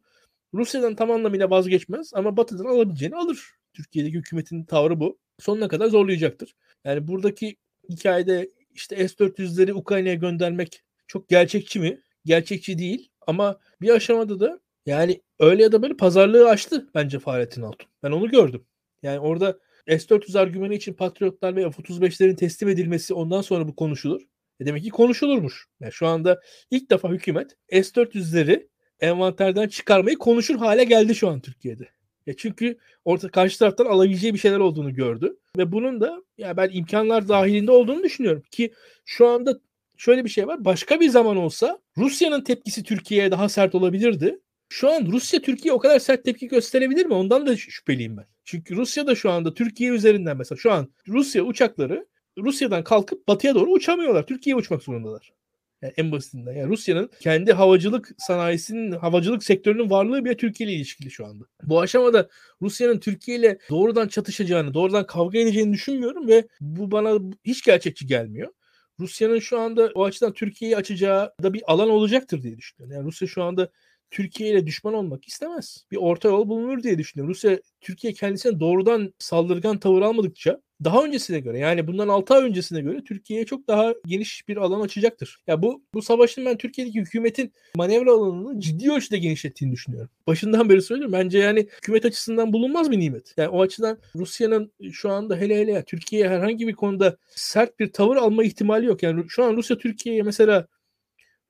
Rusya'dan tam anlamıyla vazgeçmez ama Batı'dan alabileceğini alır. Türkiye'deki hükümetin tavrı bu. Sonuna kadar zorlayacaktır. Yani buradaki hikayede işte S-400'leri Ukrayna'ya göndermek çok gerçekçi mi? Gerçekçi değil. Ama bir aşamada da yani öyle ya da böyle pazarlığı açtı bence Fahrettin Altun. Ben onu gördüm. Yani orada S-400 argümanı için Patriotlar ve F-35'lerin teslim edilmesi ondan sonra bu konuşulur. E demek ki konuşulurmuş. Yani şu anda ilk defa hükümet S-400'leri envanterden çıkarmayı konuşur hale geldi şu an Türkiye'de. Ya çünkü orta karşı taraftan alabileceği bir şeyler olduğunu gördü ve bunun da ya ben imkanlar dahilinde olduğunu düşünüyorum ki şu anda şöyle bir şey var. Başka bir zaman olsa Rusya'nın tepkisi Türkiye'ye daha sert olabilirdi. Şu an Rusya Türkiye o kadar sert tepki gösterebilir mi? Ondan da şüpheliyim ben. Çünkü Rusya da şu anda Türkiye üzerinden mesela şu an Rusya uçakları Rusya'dan kalkıp batıya doğru uçamıyorlar. Türkiye'ye uçmak zorundalar. Yani en basitinden. Yani Rusya'nın kendi havacılık sanayisinin, havacılık sektörünün varlığı bile Türkiye ile ilişkili şu anda. Bu aşamada Rusya'nın Türkiye ile doğrudan çatışacağını, doğrudan kavga edeceğini düşünmüyorum ve bu bana hiç gerçekçi gelmiyor. Rusya'nın şu anda o açıdan Türkiye'yi açacağı da bir alan olacaktır diye düşünüyorum. Yani Rusya şu anda Türkiye ile düşman olmak istemez. Bir orta yol bulunur diye düşünüyorum. Rusya Türkiye kendisine doğrudan saldırgan tavır almadıkça daha öncesine göre yani bundan 6 ay öncesine göre Türkiye'ye çok daha geniş bir alan açacaktır. Ya bu bu savaşın ben Türkiye'deki hükümetin manevra alanını ciddi ölçüde genişlettiğini düşünüyorum. Başından beri söylüyorum. Bence yani hükümet açısından bulunmaz bir nimet. Yani o açıdan Rusya'nın şu anda hele hele Türkiye'ye herhangi bir konuda sert bir tavır alma ihtimali yok. Yani şu an Rusya Türkiye'ye mesela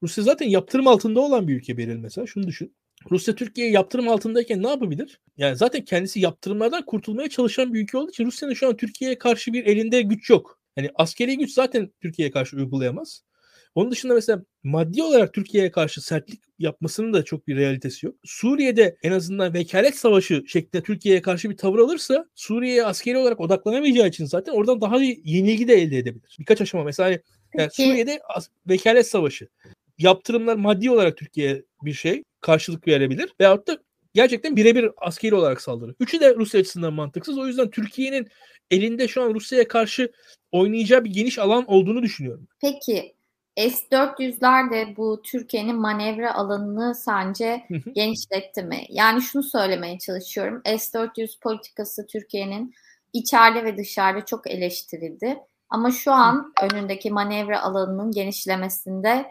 Rusya zaten yaptırım altında olan bir ülke Beril mesela. Şunu düşün. Rusya Türkiye'ye yaptırım altındayken ne yapabilir? Yani zaten kendisi yaptırımlardan kurtulmaya çalışan bir ülke olduğu için Rusya'nın şu an Türkiye'ye karşı bir elinde güç yok. Hani askeri güç zaten Türkiye'ye karşı uygulayamaz. Onun dışında mesela maddi olarak Türkiye'ye karşı sertlik yapmasının da çok bir realitesi yok. Suriye'de en azından vekalet savaşı şeklinde Türkiye'ye karşı bir tavır alırsa Suriye'ye askeri olarak odaklanamayacağı için zaten oradan daha yenilgi de elde edebilir. Birkaç aşama mesela hani yani Suriye'de vekalet savaşı yaptırımlar maddi olarak Türkiye'ye bir şey karşılık verebilir. Veyahut da gerçekten birebir askeri olarak saldırı. Üçü de Rusya açısından mantıksız. O yüzden Türkiye'nin elinde şu an Rusya'ya karşı oynayacağı bir geniş alan olduğunu düşünüyorum. Peki S-400'ler de bu Türkiye'nin manevra alanını sence genişletti mi? Yani şunu söylemeye çalışıyorum. S-400 politikası Türkiye'nin içeride ve dışarıda çok eleştirildi. Ama şu an önündeki manevra alanının genişlemesinde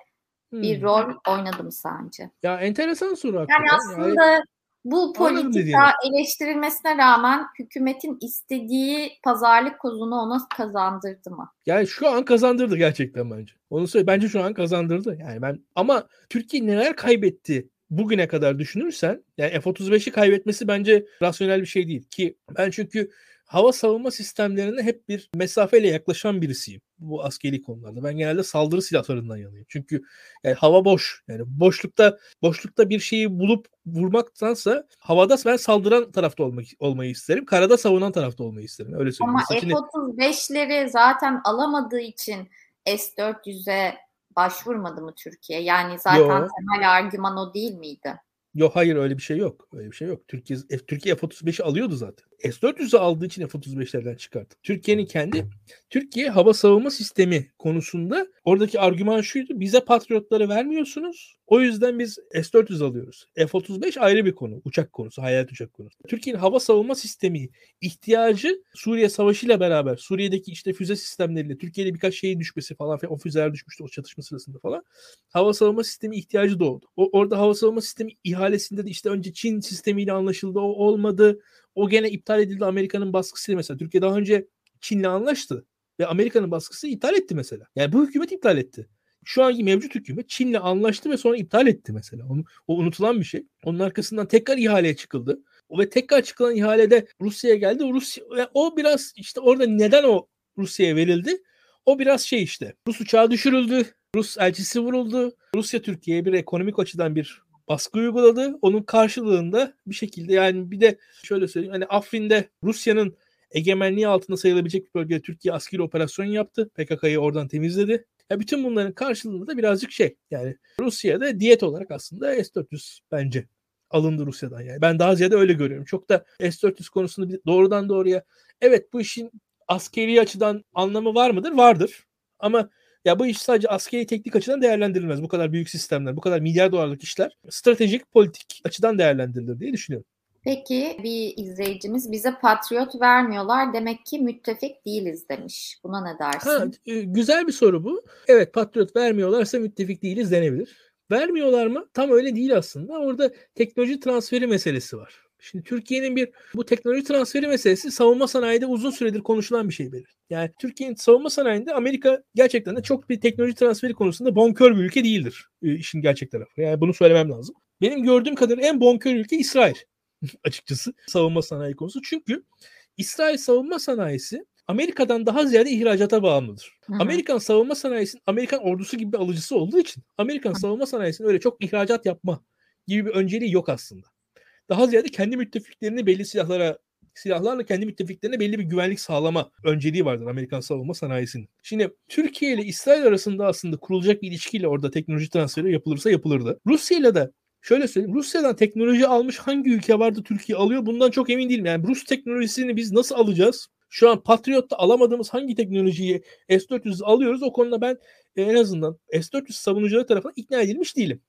bir hmm. rol oynadı mı sence? Ya enteresan soru. Yani aslında yani, bu politika eleştirilmesine rağmen hükümetin istediği pazarlık kozunu ona kazandırdı mı? Yani şu an kazandırdı gerçekten bence. Onu söyle bence şu an kazandırdı. Yani ben ama Türkiye neler kaybetti bugüne kadar düşünürsen yani F-35'i kaybetmesi bence rasyonel bir şey değil ki ben çünkü hava savunma sistemlerine hep bir mesafeyle yaklaşan birisiyim. Bu askeri konularda. Ben genelde saldırı silahlarından yanayım. Çünkü yani hava boş. Yani boşlukta boşlukta bir şeyi bulup vurmaktansa havada ben saldıran tarafta olmak olmayı isterim. Karada savunan tarafta olmayı isterim. Öyle söyleyeyim. Ama F-35'leri zaten alamadığı için S-400'e başvurmadı mı Türkiye? Yani zaten Yo. temel argüman o değil miydi? Yok hayır öyle bir şey yok. Öyle bir şey yok. Türkiye F, Türkiye F-35'i alıyordu zaten. S-400'ü aldığı için F-35'lerden çıkarttı. Türkiye'nin kendi Türkiye hava savunma sistemi konusunda oradaki argüman şuydu. Bize patriotları vermiyorsunuz. O yüzden biz S-400 alıyoruz. F-35 ayrı bir konu. Uçak konusu, hayalet uçak konusu. Türkiye'nin hava savunma sistemi ihtiyacı Suriye Savaşı ile beraber Suriye'deki işte füze sistemleriyle Türkiye'de birkaç şeyin düşmesi falan o füzeler düşmüştü o çatışma sırasında falan. Hava savunma sistemi ihtiyacı doğdu. O, orada hava savunma sistemi ihalesinde de işte önce Çin sistemiyle anlaşıldı. O olmadı. O gene iptal edildi Amerika'nın baskısıyla mesela. Türkiye daha önce Çin'le anlaştı ve Amerika'nın baskısı iptal etti mesela. Yani bu hükümet iptal etti. Şu anki mevcut hükümet Çin'le anlaştı ve sonra iptal etti mesela. Onu, o unutulan bir şey. Onun arkasından tekrar ihaleye çıkıldı. Ve tekrar çıkılan ihalede Rusya'ya geldi. Rusya o biraz işte orada neden o Rusya'ya verildi? O biraz şey işte. Rus uçağı düşürüldü. Rus elçisi vuruldu. Rusya Türkiye'ye bir ekonomik açıdan bir baskı uyguladı. Onun karşılığında bir şekilde yani bir de şöyle söyleyeyim hani Afrin'de Rusya'nın egemenliği altında sayılabilecek bir bölgede Türkiye askeri operasyon yaptı. PKK'yı oradan temizledi. Ya bütün bunların karşılığında da birazcık şey yani Rusya'da diyet olarak aslında S-400 bence alındı Rusya'dan yani. Ben daha ziyade öyle görüyorum. Çok da S-400 konusunda doğrudan doğruya evet bu işin askeri açıdan anlamı var mıdır? Vardır. Ama ya bu iş sadece askeri teknik açıdan değerlendirilmez. Bu kadar büyük sistemler, bu kadar milyar dolarlık işler stratejik, politik açıdan değerlendirilir diye düşünüyorum. Peki bir izleyicimiz bize patriot vermiyorlar demek ki müttefik değiliz demiş. Buna ne dersin? Ha, e, güzel bir soru bu. Evet patriot vermiyorlarsa müttefik değiliz denebilir. Vermiyorlar mı? Tam öyle değil aslında. Orada teknoloji transferi meselesi var. Şimdi Türkiye'nin bir bu teknoloji transferi meselesi savunma sanayide uzun süredir konuşulan bir şey belir. Yani Türkiye'nin savunma sanayinde Amerika gerçekten de çok bir teknoloji transferi konusunda bonkör bir ülke değildir. E, işin gerçek tarafı. Yani bunu söylemem lazım. Benim gördüğüm kadarıyla en bonkör ülke İsrail açıkçası savunma sanayi konusu. Çünkü İsrail savunma sanayisi Amerika'dan daha ziyade ihracata bağımlıdır. Hı-hı. Amerikan savunma sanayisinin Amerikan ordusu gibi bir alıcısı olduğu için Amerikan Hı-hı. savunma sanayisinin öyle çok ihracat yapma gibi bir önceliği yok aslında. Daha ziyade kendi müttefiklerini belli silahlara silahlarla kendi müttefiklerine belli bir güvenlik sağlama önceliği vardır Amerikan savunma sanayisinin. Şimdi Türkiye ile İsrail arasında aslında kurulacak bir ilişkiyle orada teknoloji transferi yapılırsa yapılırdı. Rusya ile de şöyle söyleyeyim. Rusya'dan teknoloji almış hangi ülke vardı Türkiye alıyor? Bundan çok emin değilim. Yani Rus teknolojisini biz nasıl alacağız? Şu an Patriot'ta alamadığımız hangi teknolojiyi S-400 alıyoruz? O konuda ben en azından S-400 savunucuları tarafından ikna edilmiş değilim.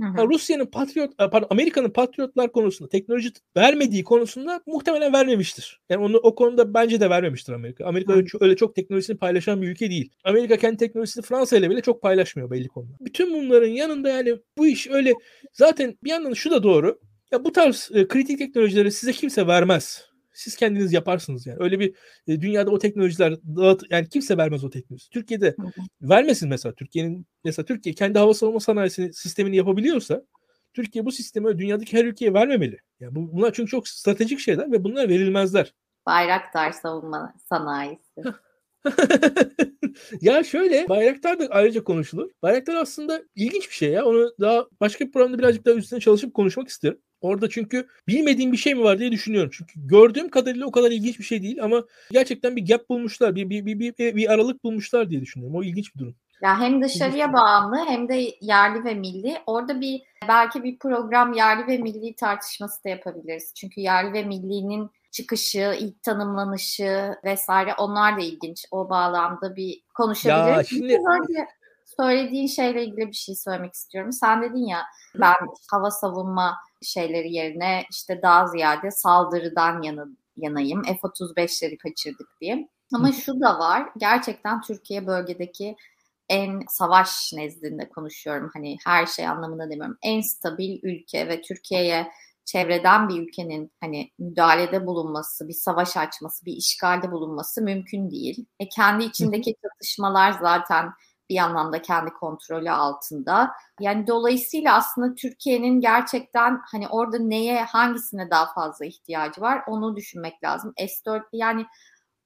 Rusya'nın Patriot, e, pardon Amerika'nın Patriotlar konusunda teknoloji vermediği konusunda muhtemelen vermemiştir. Yani onu o konuda bence de vermemiştir Amerika. Amerika öyle çok, öyle çok teknolojisini paylaşan bir ülke değil. Amerika kendi teknolojisini Fransa ile bile çok paylaşmıyor belli konuda. Bütün bunların yanında yani bu iş öyle zaten bir yandan şu da doğru. Ya bu tarz e, kritik teknolojileri size kimse vermez siz kendiniz yaparsınız yani. Öyle bir e, dünyada o teknolojiler dağıt yani kimse vermez o teknoloji. Türkiye'de vermesin mesela Türkiye'nin mesela Türkiye kendi hava savunma sanayisini sistemini yapabiliyorsa Türkiye bu sistemi dünyadaki her ülkeye vermemeli. Yani bu, bunlar çünkü çok stratejik şeyler ve bunlar verilmezler. Bayraktar savunma sanayisi. ya şöyle Bayraktar da ayrıca konuşulur. Bayraktar aslında ilginç bir şey ya. Onu daha başka bir programda birazcık daha üstüne çalışıp konuşmak isterim. Orada çünkü bilmediğim bir şey mi var diye düşünüyorum. Çünkü gördüğüm kadarıyla o kadar ilginç bir şey değil ama gerçekten bir gap bulmuşlar, bir bir bir bir, bir aralık bulmuşlar diye düşünüyorum. O ilginç bir durum. Ya hem dışarıya bağımlı hem de yerli ve milli. Orada bir belki bir program yerli ve milli tartışması da yapabiliriz. Çünkü yerli ve millinin çıkışı, ilk tanımlanışı vesaire onlar da ilginç. O bağlamda bir konuşabiliriz. Ya şimdi... Önce söylediğin şeyle ilgili bir şey söylemek istiyorum. Sen dedin ya ben hava savunma şeyleri yerine işte daha ziyade saldırıdan yana, yanayım. F-35'leri kaçırdık diye. Ama şu da var. Gerçekten Türkiye bölgedeki en savaş nezdinde konuşuyorum. Hani her şey anlamında demiyorum. En stabil ülke ve Türkiye'ye çevreden bir ülkenin hani müdahalede bulunması, bir savaş açması, bir işgalde bulunması mümkün değil. E kendi içindeki çatışmalar zaten bir anlamda kendi kontrolü altında. Yani dolayısıyla aslında Türkiye'nin gerçekten hani orada neye hangisine daha fazla ihtiyacı var onu düşünmek lazım. S4 yani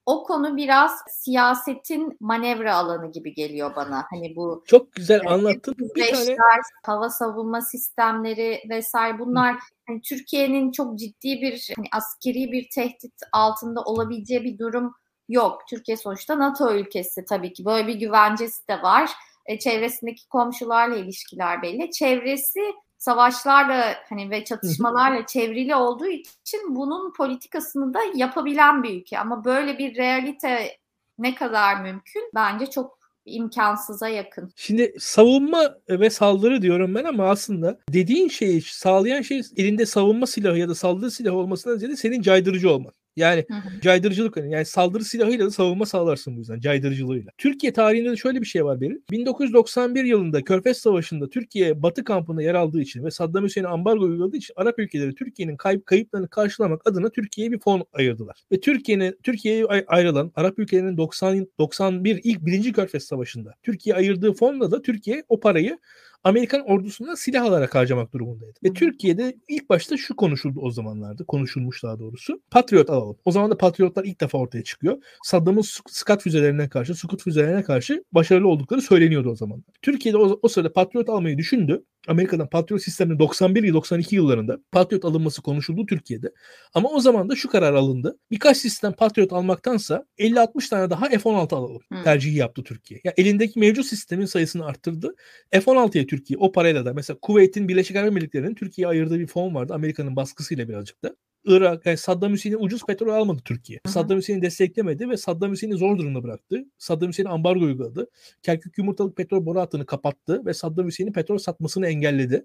o konu biraz siyasetin manevra alanı gibi geliyor bana. Hani bu çok güzel anlattın. Bir tane hava savunma sistemleri vesaire bunlar hani Türkiye'nin çok ciddi bir hani askeri bir tehdit altında olabileceği bir durum yok. Türkiye sonuçta NATO ülkesi tabii ki böyle bir güvencesi de var. E, çevresindeki komşularla ilişkiler belli. Çevresi savaşlarla hani ve çatışmalarla çevrili olduğu için bunun politikasını da yapabilen bir ülke. Ama böyle bir realite ne kadar mümkün? Bence çok imkansıza yakın. Şimdi savunma ve saldırı diyorum ben ama aslında dediğin şeyi sağlayan şey elinde savunma silahı ya da saldırı silahı olmasından ziyade senin caydırıcı olman. Yani hı hı. caydırıcılık hani yani saldırı silahıyla da savunma sağlarsın bu yüzden caydırıcılığıyla. Türkiye tarihinde de şöyle bir şey var benim. 1991 yılında Körfez Savaşı'nda Türkiye Batı kampında yer aldığı için ve Saddam Hüseyin'e ambargo uyguladığı için Arap ülkeleri Türkiye'nin kayıp kayıplarını karşılamak adına Türkiye'ye bir fon ayırdılar. Ve Türkiye'nin Türkiye'ye ayrılan Arap ülkelerinin 90 91 ilk birinci Körfez Savaşı'nda Türkiye ayırdığı fonla da Türkiye o parayı Amerikan ordusuna silah alarak harcamak durumundaydı. Ve Türkiye'de ilk başta şu konuşuldu o zamanlarda. Konuşulmuş daha doğrusu. Patriot alalım. O zaman da Patriotlar ilk defa ortaya çıkıyor. Saddam'ın Scud füzelerine karşı, Scud füzelerine karşı başarılı oldukları söyleniyordu o zaman. Türkiye'de o, o sırada Patriot almayı düşündü. Amerika'dan Patriot sisteminin 91 92 yıllarında Patriot alınması konuşuldu Türkiye'de. Ama o zaman da şu karar alındı. Birkaç sistem Patriot almaktansa 50-60 tane daha F-16 alalım. Hmm. Tercihi yaptı Türkiye. Yani elindeki mevcut sistemin sayısını arttırdı. F-16'ya Türkiye o parayla da mesela Kuveyt'in Birleşik Arap Emirlikleri'nin Türkiye'ye ayırdığı bir fon vardı. Amerika'nın baskısıyla birazcık da. Irak, yani Saddam Hüseyin'in ucuz petrol almadı Türkiye. Hı-hı. Saddam Hüseyin'i desteklemedi ve Saddam Hüseyin'i zor durumda bıraktı. Saddam Hüseyin'e ambargo uyguladı. Kerkük yumurtalık petrol boru hattını kapattı ve Saddam Hüseyin'in petrol satmasını engelledi.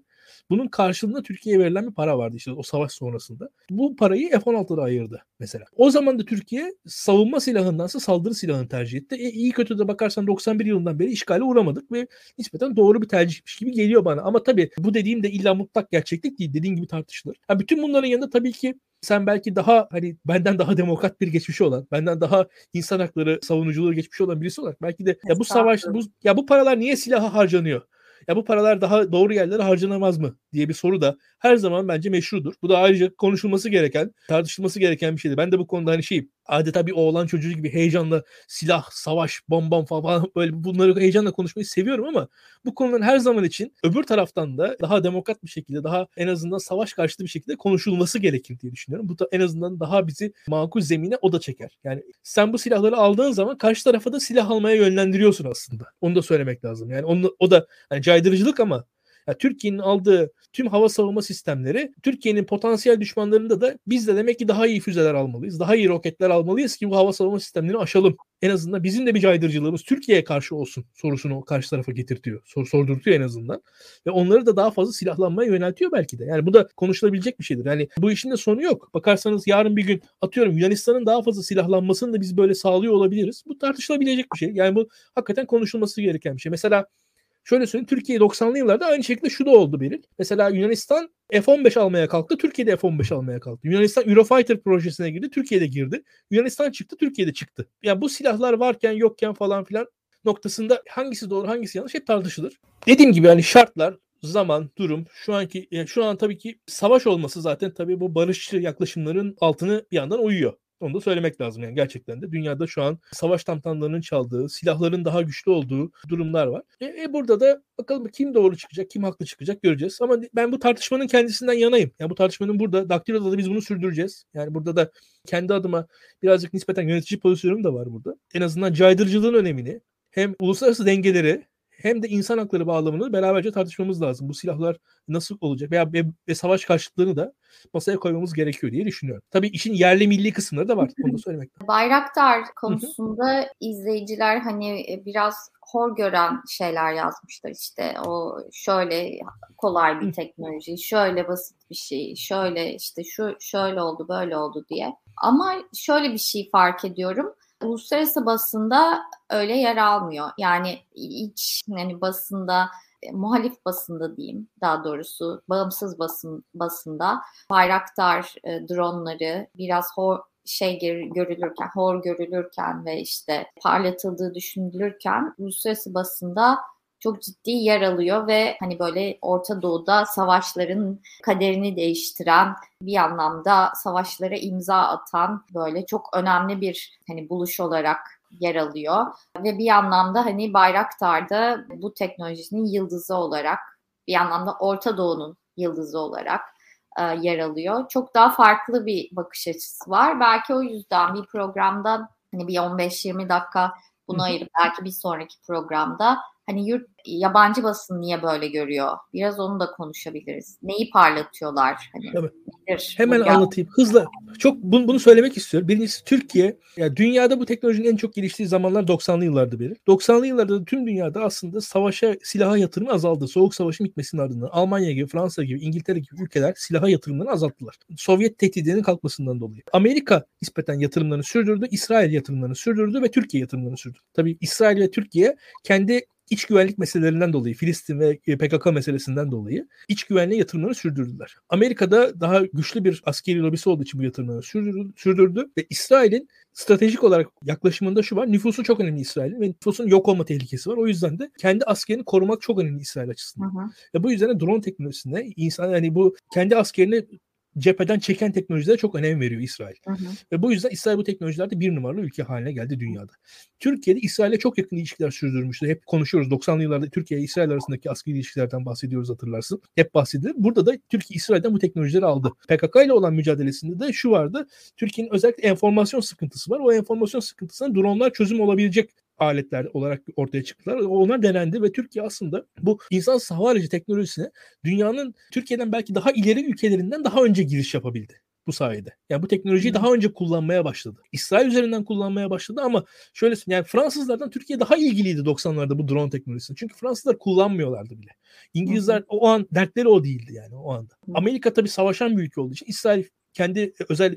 Bunun karşılığında Türkiye'ye verilen bir para vardı işte o savaş sonrasında. Bu parayı F-16'da ayırdı mesela. O zaman da Türkiye savunma silahındansa saldırı silahını tercih etti. E, iyi kötü de bakarsan 91 yılından beri işgale uğramadık ve nispeten doğru bir tercihmiş gibi geliyor bana. Ama tabii bu dediğim de illa mutlak gerçeklik değil. Dediğin gibi tartışılır. Ha, bütün bunların yanında tabii ki sen belki daha hani benden daha demokrat bir geçmişi olan, benden daha insan hakları savunuculuğu geçmişi olan birisi olarak belki de ya bu savaş bu ya bu paralar niye silaha harcanıyor? Ya bu paralar daha doğru yerlere harcanamaz mı diye bir soru da her zaman bence meşrudur. Bu da ayrıca konuşulması gereken, tartışılması gereken bir şeydir. Ben de bu konuda hani şeyim adeta bir oğlan çocuğu gibi heyecanla silah, savaş, bombam falan böyle bunları heyecanla konuşmayı seviyorum ama bu konuların her zaman için öbür taraftan da daha demokrat bir şekilde, daha en azından savaş karşıtı bir şekilde konuşulması gerekir diye düşünüyorum. Bu da en azından daha bizi makul zemine o da çeker. Yani sen bu silahları aldığın zaman karşı tarafa da silah almaya yönlendiriyorsun aslında. Onu da söylemek lazım. Yani onu, o da yani caydırıcılık ama yani Türkiye'nin aldığı tüm hava savunma sistemleri Türkiye'nin potansiyel düşmanlarında da biz de demek ki daha iyi füzeler almalıyız. Daha iyi roketler almalıyız ki bu hava savunma sistemlerini aşalım. En azından bizim de bir caydırıcılığımız Türkiye'ye karşı olsun sorusunu karşı tarafa getirtiyor. Sor, sordurtuyor en azından. Ve onları da daha fazla silahlanmaya yöneltiyor belki de. Yani bu da konuşulabilecek bir şeydir. Yani bu işin de sonu yok. Bakarsanız yarın bir gün atıyorum Yunanistan'ın daha fazla silahlanmasını da biz böyle sağlıyor olabiliriz. Bu tartışılabilecek bir şey. Yani bu hakikaten konuşulması gereken bir şey. Mesela Şöyle söyleyeyim Türkiye 90'lı yıllarda aynı şekilde şu da oldu Beril. Mesela Yunanistan F-15 almaya kalktı. Türkiye de F-15 almaya kalktı. Yunanistan Eurofighter projesine girdi. Türkiye'de girdi. Yunanistan çıktı. Türkiye'de çıktı. Yani bu silahlar varken yokken falan filan noktasında hangisi doğru hangisi yanlış hep tartışılır. Dediğim gibi yani şartlar zaman, durum, şu anki yani şu an tabii ki savaş olması zaten tabii bu barışçı yaklaşımların altını bir yandan uyuyor. Onu da söylemek lazım yani gerçekten de. Dünyada şu an savaş tamtamlarının çaldığı, silahların daha güçlü olduğu durumlar var. E, e burada da bakalım kim doğru çıkacak, kim haklı çıkacak göreceğiz. Ama ben bu tartışmanın kendisinden yanayım. Yani bu tartışmanın burada Daktilo'da da biz bunu sürdüreceğiz. Yani burada da kendi adıma birazcık nispeten yönetici pozisyonum da var burada. En azından caydırıcılığın önemini hem uluslararası dengeleri hem de insan hakları bağlamını beraberce tartışmamız lazım. Bu silahlar nasıl olacak veya ve, ve savaş karşıtlığını da masaya koymamız gerekiyor diye düşünüyorum. Tabii işin yerli milli kısımları da var. Onu da söylemek. Bayraktar konusunda izleyiciler hani e, biraz hor gören şeyler yazmışlar işte o şöyle kolay bir teknoloji, şöyle basit bir şey, şöyle işte şu şöyle oldu böyle oldu diye. Ama şöyle bir şey fark ediyorum uluslararası basında öyle yer almıyor. Yani iç yani basında e, muhalif basında diyeyim daha doğrusu bağımsız basın basında bayraktar e, dronları biraz hor şey görülürken, hor görülürken ve işte parlatıldığı düşünülürken uluslararası basında çok ciddi yer alıyor ve hani böyle Orta Doğu'da savaşların kaderini değiştiren bir anlamda savaşlara imza atan böyle çok önemli bir hani buluş olarak yer alıyor ve bir anlamda hani Bayraktar'da bu teknolojinin yıldızı olarak bir anlamda Orta Doğu'nun yıldızı olarak e, yer alıyor. Çok daha farklı bir bakış açısı var. Belki o yüzden bir programda hani bir 15-20 dakika bunu ayırıp belki bir sonraki programda hani yurt yabancı basın niye böyle görüyor? Biraz onu da konuşabiliriz. Neyi parlatıyorlar? Hani Tabii. Nedir? Hemen bu anlatayım. Hızla. Çok bunu, bunu söylemek istiyorum. Birincisi Türkiye, yani dünyada bu teknolojinin en çok geliştiği zamanlar 90'lı yıllardı beri. 90'lı yıllarda da tüm dünyada aslında savaşa, silaha yatırımı azaldı. Soğuk Savaş'ın bitmesinin ardından Almanya gibi, Fransa gibi, İngiltere gibi ülkeler silaha yatırımlarını azalttılar. Sovyet tehdidinin kalkmasından dolayı. Amerika nispeten yatırımlarını sürdürdü, İsrail yatırımlarını sürdürdü ve Türkiye yatırımlarını sürdürdü. Tabii İsrail ve Türkiye kendi iç güvenlik meselelerinden dolayı, Filistin ve PKK meselesinden dolayı iç güvenliğe yatırımlarını sürdürdüler. Amerika'da daha güçlü bir askeri lobisi olduğu için bu yatırımları sürdürdü, sürdürdü ve İsrail'in stratejik olarak yaklaşımında şu var. Nüfusu çok önemli İsrail'in ve nüfusun yok olma tehlikesi var. O yüzden de kendi askerini korumak çok önemli İsrail açısından. Hı hı. Ve bu yüzden de drone teknolojisine insan yani bu kendi askerini cepheden çeken teknolojilere çok önem veriyor İsrail. Hı hı. Ve bu yüzden İsrail bu teknolojilerde bir numaralı ülke haline geldi dünyada. Türkiye'de İsrail'e çok yakın ilişkiler sürdürmüştü. Hep konuşuyoruz 90'lı yıllarda Türkiye İsrail arasındaki askeri ilişkilerden bahsediyoruz hatırlarsın. Hep bahsedilir. Burada da Türkiye İsrail'den bu teknolojileri aldı. PKK ile olan mücadelesinde de şu vardı. Türkiye'nin özellikle enformasyon sıkıntısı var. O enformasyon sıkıntısına dronlar çözüm olabilecek aletler olarak ortaya çıktılar. Onlar denendi ve Türkiye aslında bu insan hava aracı teknolojisine dünyanın Türkiye'den belki daha ileri ülkelerinden daha önce giriş yapabildi bu sayede. Yani bu teknolojiyi daha önce kullanmaya başladı. İsrail üzerinden kullanmaya başladı ama şöyle yani Fransızlardan Türkiye daha ilgiliydi 90'larda bu drone teknolojisini. Çünkü Fransızlar kullanmıyorlardı bile. İngilizler o an dertleri o değildi yani o anda. Amerika tabii savaşan bir ülke olduğu için İsrail kendi özel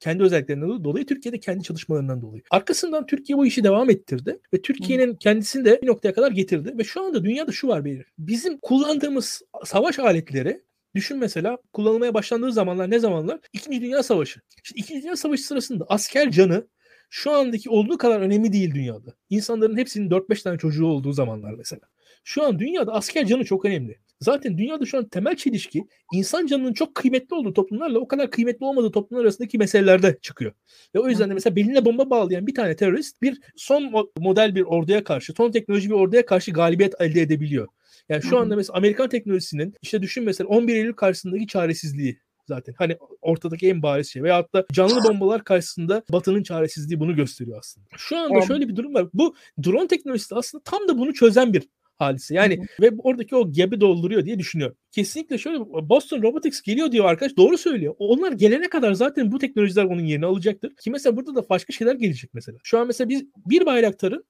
kendi özelliklerinden dolayı Türkiye'de kendi çalışmalarından dolayı. Arkasından Türkiye bu işi devam ettirdi ve Türkiye'nin kendisini de bir noktaya kadar getirdi ve şu anda dünyada şu var belir. Bizim kullandığımız savaş aletleri Düşün mesela kullanılmaya başlandığı zamanlar ne zamanlar? İkinci Dünya Savaşı. İşte İkinci Dünya Savaşı sırasında asker canı şu andaki olduğu kadar önemli değil dünyada. İnsanların hepsinin 4-5 tane çocuğu olduğu zamanlar mesela. Şu an dünyada asker canı çok önemli. Zaten dünyada şu an temel çelişki insan canının çok kıymetli olduğu toplumlarla o kadar kıymetli olmadığı toplumlar arasındaki meselelerde çıkıyor. Ve o yüzden de mesela beline bomba bağlayan bir tane terörist bir son model bir orduya karşı, son teknoloji bir orduya karşı galibiyet elde edebiliyor. Yani şu anda mesela Amerikan teknolojisinin işte düşün mesela 11 Eylül karşısındaki çaresizliği zaten. Hani ortadaki en bariz şey. Veyahut da canlı bombalar karşısında Batı'nın çaresizliği bunu gösteriyor aslında. Şu anda şöyle bir durum var. Bu drone teknolojisi aslında tam da bunu çözen bir hadise. Yani ve oradaki o gap'i dolduruyor diye düşünüyorum. Kesinlikle şöyle Boston Robotics geliyor diyor arkadaş. Doğru söylüyor. Onlar gelene kadar zaten bu teknolojiler onun yerini alacaktır. Ki mesela burada da başka şeyler gelecek mesela. Şu an mesela biz bir bayraktarın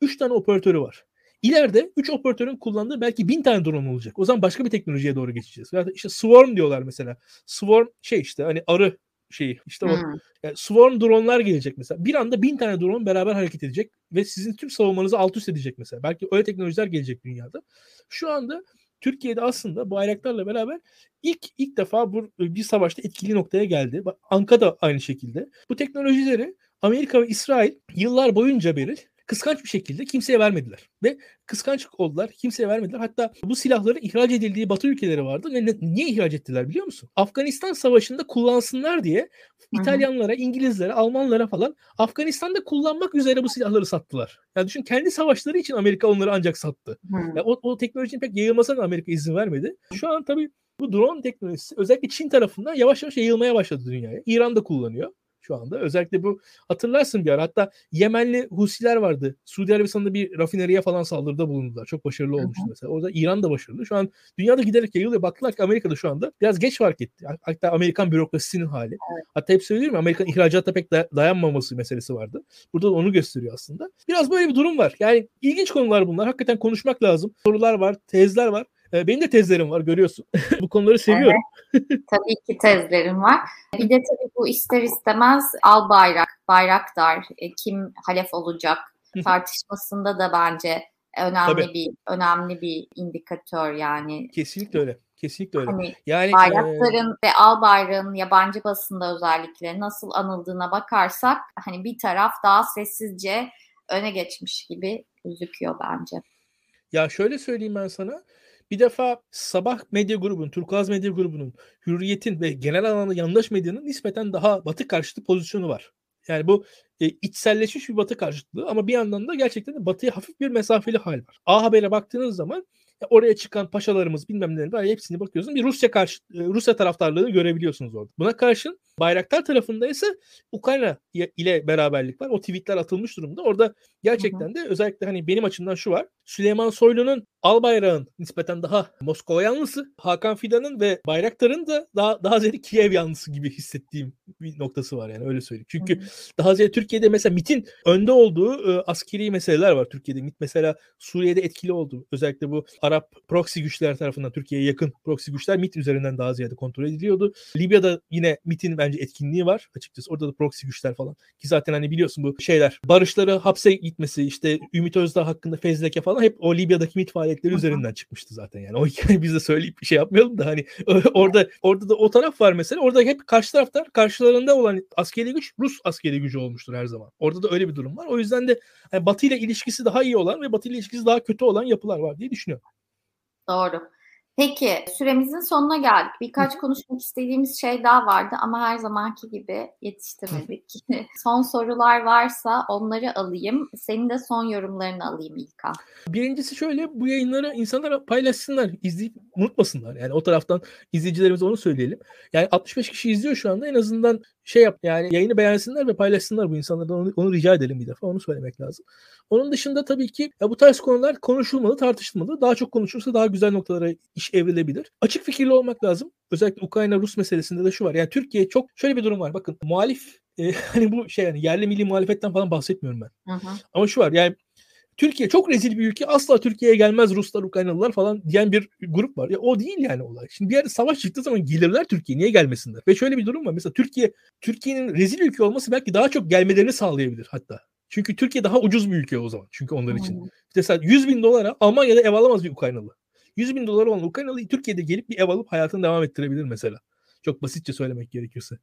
3 tane operatörü var. İleride 3 operatörün kullandığı belki 1000 tane drone olacak. O zaman başka bir teknolojiye doğru geçeceğiz. Ya işte Swarm diyorlar mesela. Swarm şey işte hani arı şeyi. İşte o hmm. yani swarm dronlar gelecek mesela. Bir anda bin tane drone beraber hareket edecek ve sizin tüm savunmanızı alt üst edecek mesela. Belki öyle teknolojiler gelecek dünyada. Şu anda Türkiye'de aslında bayraklarla beraber ilk ilk defa bu bir savaşta etkili noktaya geldi. Anka da aynı şekilde. Bu teknolojileri Amerika ve İsrail yıllar boyunca beri kıskanç bir şekilde kimseye vermediler. Ve kıskanç oldular. Kimseye vermediler. Hatta bu silahların ihraç edildiği Batı ülkeleri vardı. Ve ne, niye ihraç ettiler biliyor musun? Afganistan Savaşı'nda kullansınlar diye İtalyanlara, İngilizlere, Almanlara falan Afganistan'da kullanmak üzere bu silahları sattılar. Yani düşün kendi savaşları için Amerika onları ancak sattı. Yani o, o teknolojinin pek yayılmasına Amerika izin vermedi. Şu an tabii bu drone teknolojisi özellikle Çin tarafından yavaş yavaş yayılmaya başladı dünyaya. İran da kullanıyor şu anda. Özellikle bu hatırlarsın bir ara hatta Yemenli Husiler vardı. Suudi Arabistan'da bir rafineriye falan saldırıda bulundular. Çok başarılı olmuştu Hı-hı. mesela. Orada İran da başarılı. Şu an dünyada giderek yayılıyor. Baktılar ki Amerika'da şu anda biraz geç fark etti. Hatta Amerikan bürokrasisinin hali. Hatta hep söylüyorum Amerikan ihracatta pek dayanmaması meselesi vardı. Burada da onu gösteriyor aslında. Biraz böyle bir durum var. Yani ilginç konular bunlar. Hakikaten konuşmak lazım. Sorular var, tezler var. Ee, benim de tezlerim var görüyorsun. bu konuları seviyorum. Evet, tabii ki tezlerim var. Bir de tabii bu ister istemez al bayrak, bayraktar, e, kim halef olacak tartışmasında da bence önemli tabii. bir önemli bir indikatör yani. Kesinlikle öyle. Kesinlikle öyle. Hani yani bayrakların e... ve al bayrağın yabancı basında özellikle nasıl anıldığına bakarsak hani bir taraf daha sessizce öne geçmiş gibi gözüküyor bence. Ya şöyle söyleyeyim ben sana. Bir defa Sabah medya grubunun, Turkuaz medya grubunun, Hürriyet'in ve genel anlamda yandaş medyanın nispeten daha batı karşıtı pozisyonu var. Yani bu e, içselleşmiş bir batı karşıtlığı ama bir yandan da gerçekten de batıya hafif bir mesafeli hal var. A Haber'e baktığınız zaman oraya çıkan paşalarımız bilmem neler var hepsini bakıyorsunuz. Bir Rusya karşı e, Rusya taraftarlığını görebiliyorsunuz orada. Buna karşın Bayraktar tarafında ise Ukrayna ile beraberlik var. O tweetler atılmış durumda. Orada gerçekten de özellikle hani benim açımdan şu var. Süleyman Soylu'nun Albayrak'ın nispeten daha Moskova yanlısı, Hakan Fidan'ın ve Bayraktar'ın da daha daha ziyade Kiev yanlısı gibi hissettiğim bir noktası var yani öyle söyleyeyim. Çünkü hı daha ziyade Türkiye'de mesela MIT'in önde olduğu e, askeri meseleler var Türkiye'de. MIT mesela Suriye'de etkili oldu. Özellikle bu Arap proxy güçler tarafından Türkiye'ye yakın proxy güçler MIT üzerinden daha ziyade kontrol ediliyordu. Libya'da yine MIT'in bence etkinliği var açıkçası. Orada da proxy güçler falan. Ki zaten hani biliyorsun bu şeyler barışları hapse gitmesi işte Ümit Özdağ hakkında fezleke falan hep o Libya'daki MIT faaliyetleri üzerinden çıkmıştı zaten yani. O hikayeyi biz de söyleyip bir şey yapmayalım da hani orada orada da o taraf var mesela. Orada hep karşı taraftar karşılarında olan askeri güç Rus askeri gücü olmuştur her zaman. Orada da öyle bir durum var. O yüzden de hani Batı ile ilişkisi daha iyi olan ve Batı ile ilişkisi daha kötü olan yapılar var diye düşünüyorum. Doğru. Peki süremizin sonuna geldik. Birkaç konuşmak istediğimiz şey daha vardı ama her zamanki gibi yetiştiremedik. son sorular varsa onları alayım. Senin de son yorumlarını alayım İlkan. Birincisi şöyle bu yayınları insanlara paylaşsınlar, izleyip unutmasınlar. Yani o taraftan izleyicilerimize onu söyleyelim. Yani 65 kişi izliyor şu anda en azından şey yap yani yayını beğensinler ve paylaşsınlar bu insanlardan onu, onu rica edelim bir defa onu söylemek lazım. Onun dışında tabii ki ya bu tarz konular konuşulmalı, tartışılmalı. Daha çok konuşursa daha güzel noktalara iş evrilebilir. Açık fikirli olmak lazım. Özellikle Ukrayna-Rus meselesinde de şu var. Yani Türkiye çok şöyle bir durum var. Bakın muhalif e, hani bu şey yani yerli milli muhalefetten falan bahsetmiyorum ben. Hı hı. Ama şu var yani Türkiye çok rezil bir ülke. Asla Türkiye'ye gelmez Ruslar, Ukraynalılar falan diyen bir grup var. Ya o değil yani olay. Şimdi bir yerde savaş çıktığı zaman gelirler Türkiye. Niye gelmesinler? Ve şöyle bir durum var. Mesela Türkiye Türkiye'nin rezil ülke olması belki daha çok gelmelerini sağlayabilir hatta. Çünkü Türkiye daha ucuz bir ülke o zaman. Çünkü onlar için. Hmm. Mesela 100 bin dolara Almanya'da ev alamaz bir Ukraynalı. 100 bin dolar olan Ukraynalı Türkiye'de gelip bir ev alıp hayatını devam ettirebilir mesela. Çok basitçe söylemek gerekirse.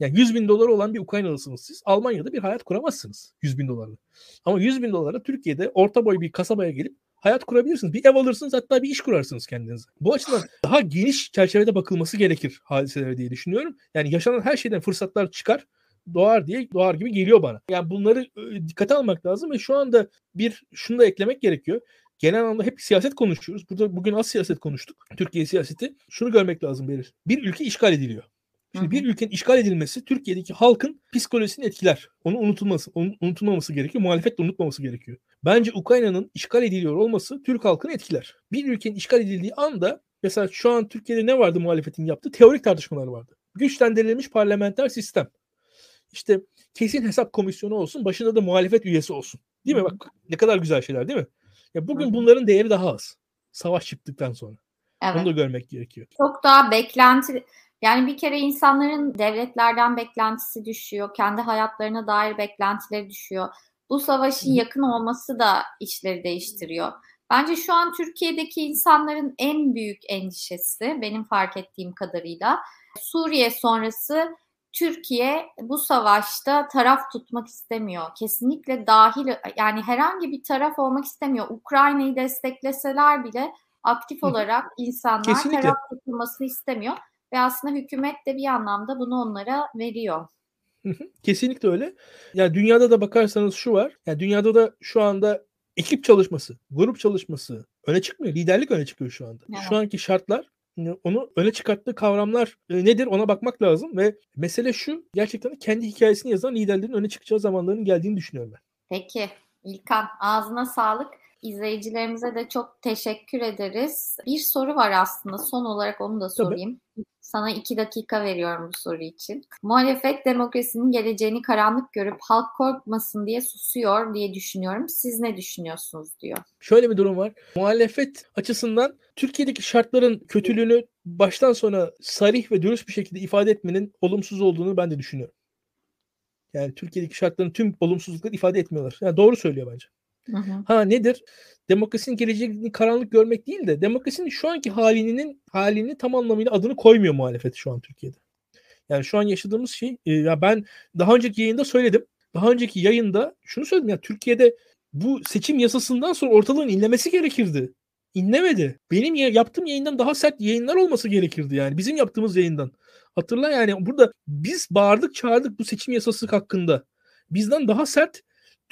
Yani 100 bin dolar olan bir Ukraynalısınız siz. Almanya'da bir hayat kuramazsınız 100 bin dolarla. Ama 100 bin dolara Türkiye'de orta boy bir kasabaya gelip hayat kurabilirsiniz. Bir ev alırsınız hatta bir iş kurarsınız kendinize. Bu açıdan daha geniş çerçevede bakılması gerekir hadiselere diye düşünüyorum. Yani yaşanan her şeyden fırsatlar çıkar doğar diye doğar gibi geliyor bana. Yani bunları dikkate almak lazım ve şu anda bir şunu da eklemek gerekiyor. Genel anlamda hep siyaset konuşuyoruz. Burada bugün az siyaset konuştuk. Türkiye siyaseti. Şunu görmek lazım Belir. Bir ülke işgal ediliyor. Şimdi bir ülkenin işgal edilmesi Türkiye'deki halkın psikolojisini etkiler. Onu unutulması, onun unutulmaması gerekiyor. Muhalefet de unutmaması gerekiyor. Bence Ukrayna'nın işgal ediliyor olması Türk halkını etkiler. Bir ülkenin işgal edildiği anda mesela şu an Türkiye'de ne vardı muhalefetin yaptığı? Teorik tartışmalar vardı. Güçlendirilmiş parlamenter sistem işte kesin hesap komisyonu olsun, başında da muhalefet üyesi olsun. Değil mi? Bak ne kadar güzel şeyler değil mi? Ya bugün bunların değeri daha az. Savaş çıktıktan sonra. Evet. Onu da görmek gerekiyor. Çok daha beklenti yani bir kere insanların devletlerden beklentisi düşüyor. Kendi hayatlarına dair beklentileri düşüyor. Bu savaşın yakın olması da işleri değiştiriyor. Bence şu an Türkiye'deki insanların en büyük endişesi benim fark ettiğim kadarıyla Suriye sonrası Türkiye bu savaşta taraf tutmak istemiyor. Kesinlikle dahil yani herhangi bir taraf olmak istemiyor. Ukrayna'yı destekleseler bile aktif olarak insanlar Kesinlikle. taraf tutulmasını istemiyor ve aslında hükümet de bir anlamda bunu onlara veriyor. Kesinlikle öyle. Ya yani dünyada da bakarsanız şu var. Yani dünyada da şu anda ekip çalışması, grup çalışması öne çıkmıyor. Liderlik öne çıkıyor şu anda. Evet. Şu anki şartlar onu öne çıkarttığı kavramlar e, nedir ona bakmak lazım ve mesele şu gerçekten kendi hikayesini yazan liderlerin öne çıkacağı zamanların geldiğini düşünüyorum ben. Peki İlkan ağzına sağlık. İzleyicilerimize de çok teşekkür ederiz. Bir soru var aslında son olarak onu da sorayım. Tabii. Sana iki dakika veriyorum bu soru için. Muhalefet demokrasinin geleceğini karanlık görüp halk korkmasın diye susuyor diye düşünüyorum. Siz ne düşünüyorsunuz diyor. Şöyle bir durum var. Muhalefet açısından Türkiye'deki şartların kötülüğünü baştan sona sarih ve dürüst bir şekilde ifade etmenin olumsuz olduğunu ben de düşünüyorum. Yani Türkiye'deki şartların tüm olumsuzlukları ifade etmiyorlar. Yani doğru söylüyor bence. Hı hı. Ha nedir? Demokrasinin geleceğini karanlık görmek değil de demokrasinin şu anki halinin halini tam anlamıyla adını koymuyor muhalefet şu an Türkiye'de. Yani şu an yaşadığımız şey e, ya ben daha önceki yayında söyledim. Daha önceki yayında şunu söyledim ya Türkiye'de bu seçim yasasından sonra ortalığın inlemesi gerekirdi. İnlemedi. Benim yaptığım yayından daha sert yayınlar olması gerekirdi yani. Bizim yaptığımız yayından. Hatırla yani burada biz bağırdık çağırdık bu seçim yasası hakkında. Bizden daha sert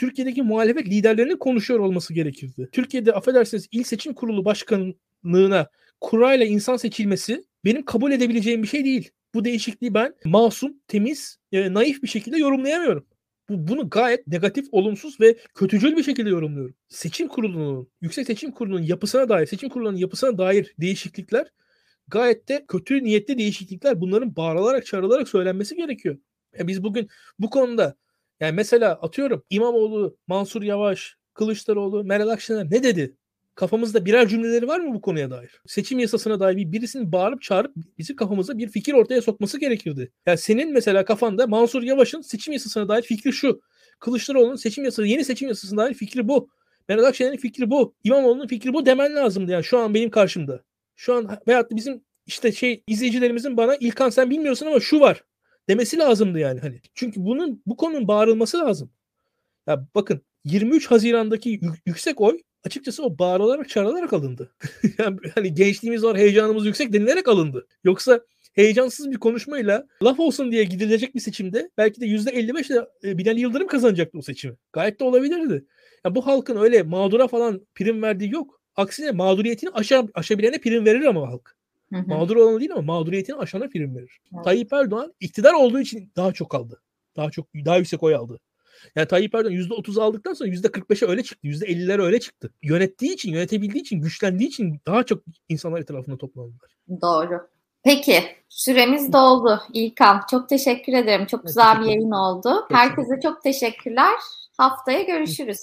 Türkiye'deki muhalefet liderlerinin konuşuyor olması gerekirdi. Türkiye'de affedersiniz il seçim kurulu başkanlığına kurayla insan seçilmesi benim kabul edebileceğim bir şey değil. Bu değişikliği ben masum, temiz, e, naif bir şekilde yorumlayamıyorum. Bu, bunu gayet negatif, olumsuz ve kötücül bir şekilde yorumluyorum. Seçim kurulunun, Yüksek Seçim Kurulu'nun yapısına dair, seçim kurulunun yapısına dair değişiklikler gayet de kötü niyetli değişiklikler. Bunların bağırılarak, çağrılarak söylenmesi gerekiyor. Yani biz bugün bu konuda yani mesela atıyorum İmamoğlu, Mansur Yavaş, Kılıçdaroğlu, Meral Akşener ne dedi? Kafamızda birer cümleleri var mı bu konuya dair? Seçim yasasına dair bir birisinin bağırıp çağırıp bizi kafamıza bir fikir ortaya sokması gerekirdi. Yani senin mesela kafanda Mansur Yavaş'ın seçim yasasına dair fikri şu. Kılıçdaroğlu'nun seçim yasası, yeni seçim yasasına dair fikri bu. Meral Akşener'in fikri bu. İmamoğlu'nun fikri bu demen lazımdı yani şu an benim karşımda. Şu an veyahut da bizim işte şey izleyicilerimizin bana İlkan sen bilmiyorsun ama şu var demesi lazımdı yani hani. Çünkü bunun bu konunun bağırılması lazım. Ya bakın 23 Haziran'daki yüksek oy açıkçası o bağırılarak çağrılarak alındı. yani hani gençliğimiz var, heyecanımız yüksek denilerek alındı. Yoksa heyecansız bir konuşmayla laf olsun diye gidilecek bir seçimde belki de %55 ile e, Binali Yıldırım kazanacaktı o seçimi. Gayet de olabilirdi. Yani bu halkın öyle mağdura falan prim verdiği yok. Aksine mağduriyetini aşa, aşabilene prim verir ama halk. Hı hı. Mağdur olan değil ama mağduriyetini aşana prim verir. Evet. Tayyip Erdoğan iktidar olduğu için daha çok aldı. Daha çok daha yüksek oy aldı. Yani Tayyip Erdoğan %30 aldıktan sonra %45'e öyle çıktı. %50'lere öyle çıktı. Yönettiği için, yönetebildiği için, güçlendiği için daha çok insanlar etrafında toplandılar. Doğru. Peki süremiz doldu İlkan. Çok teşekkür ederim. Çok güzel bir yayın oldu. Herkese çok teşekkürler. Haftaya görüşürüz.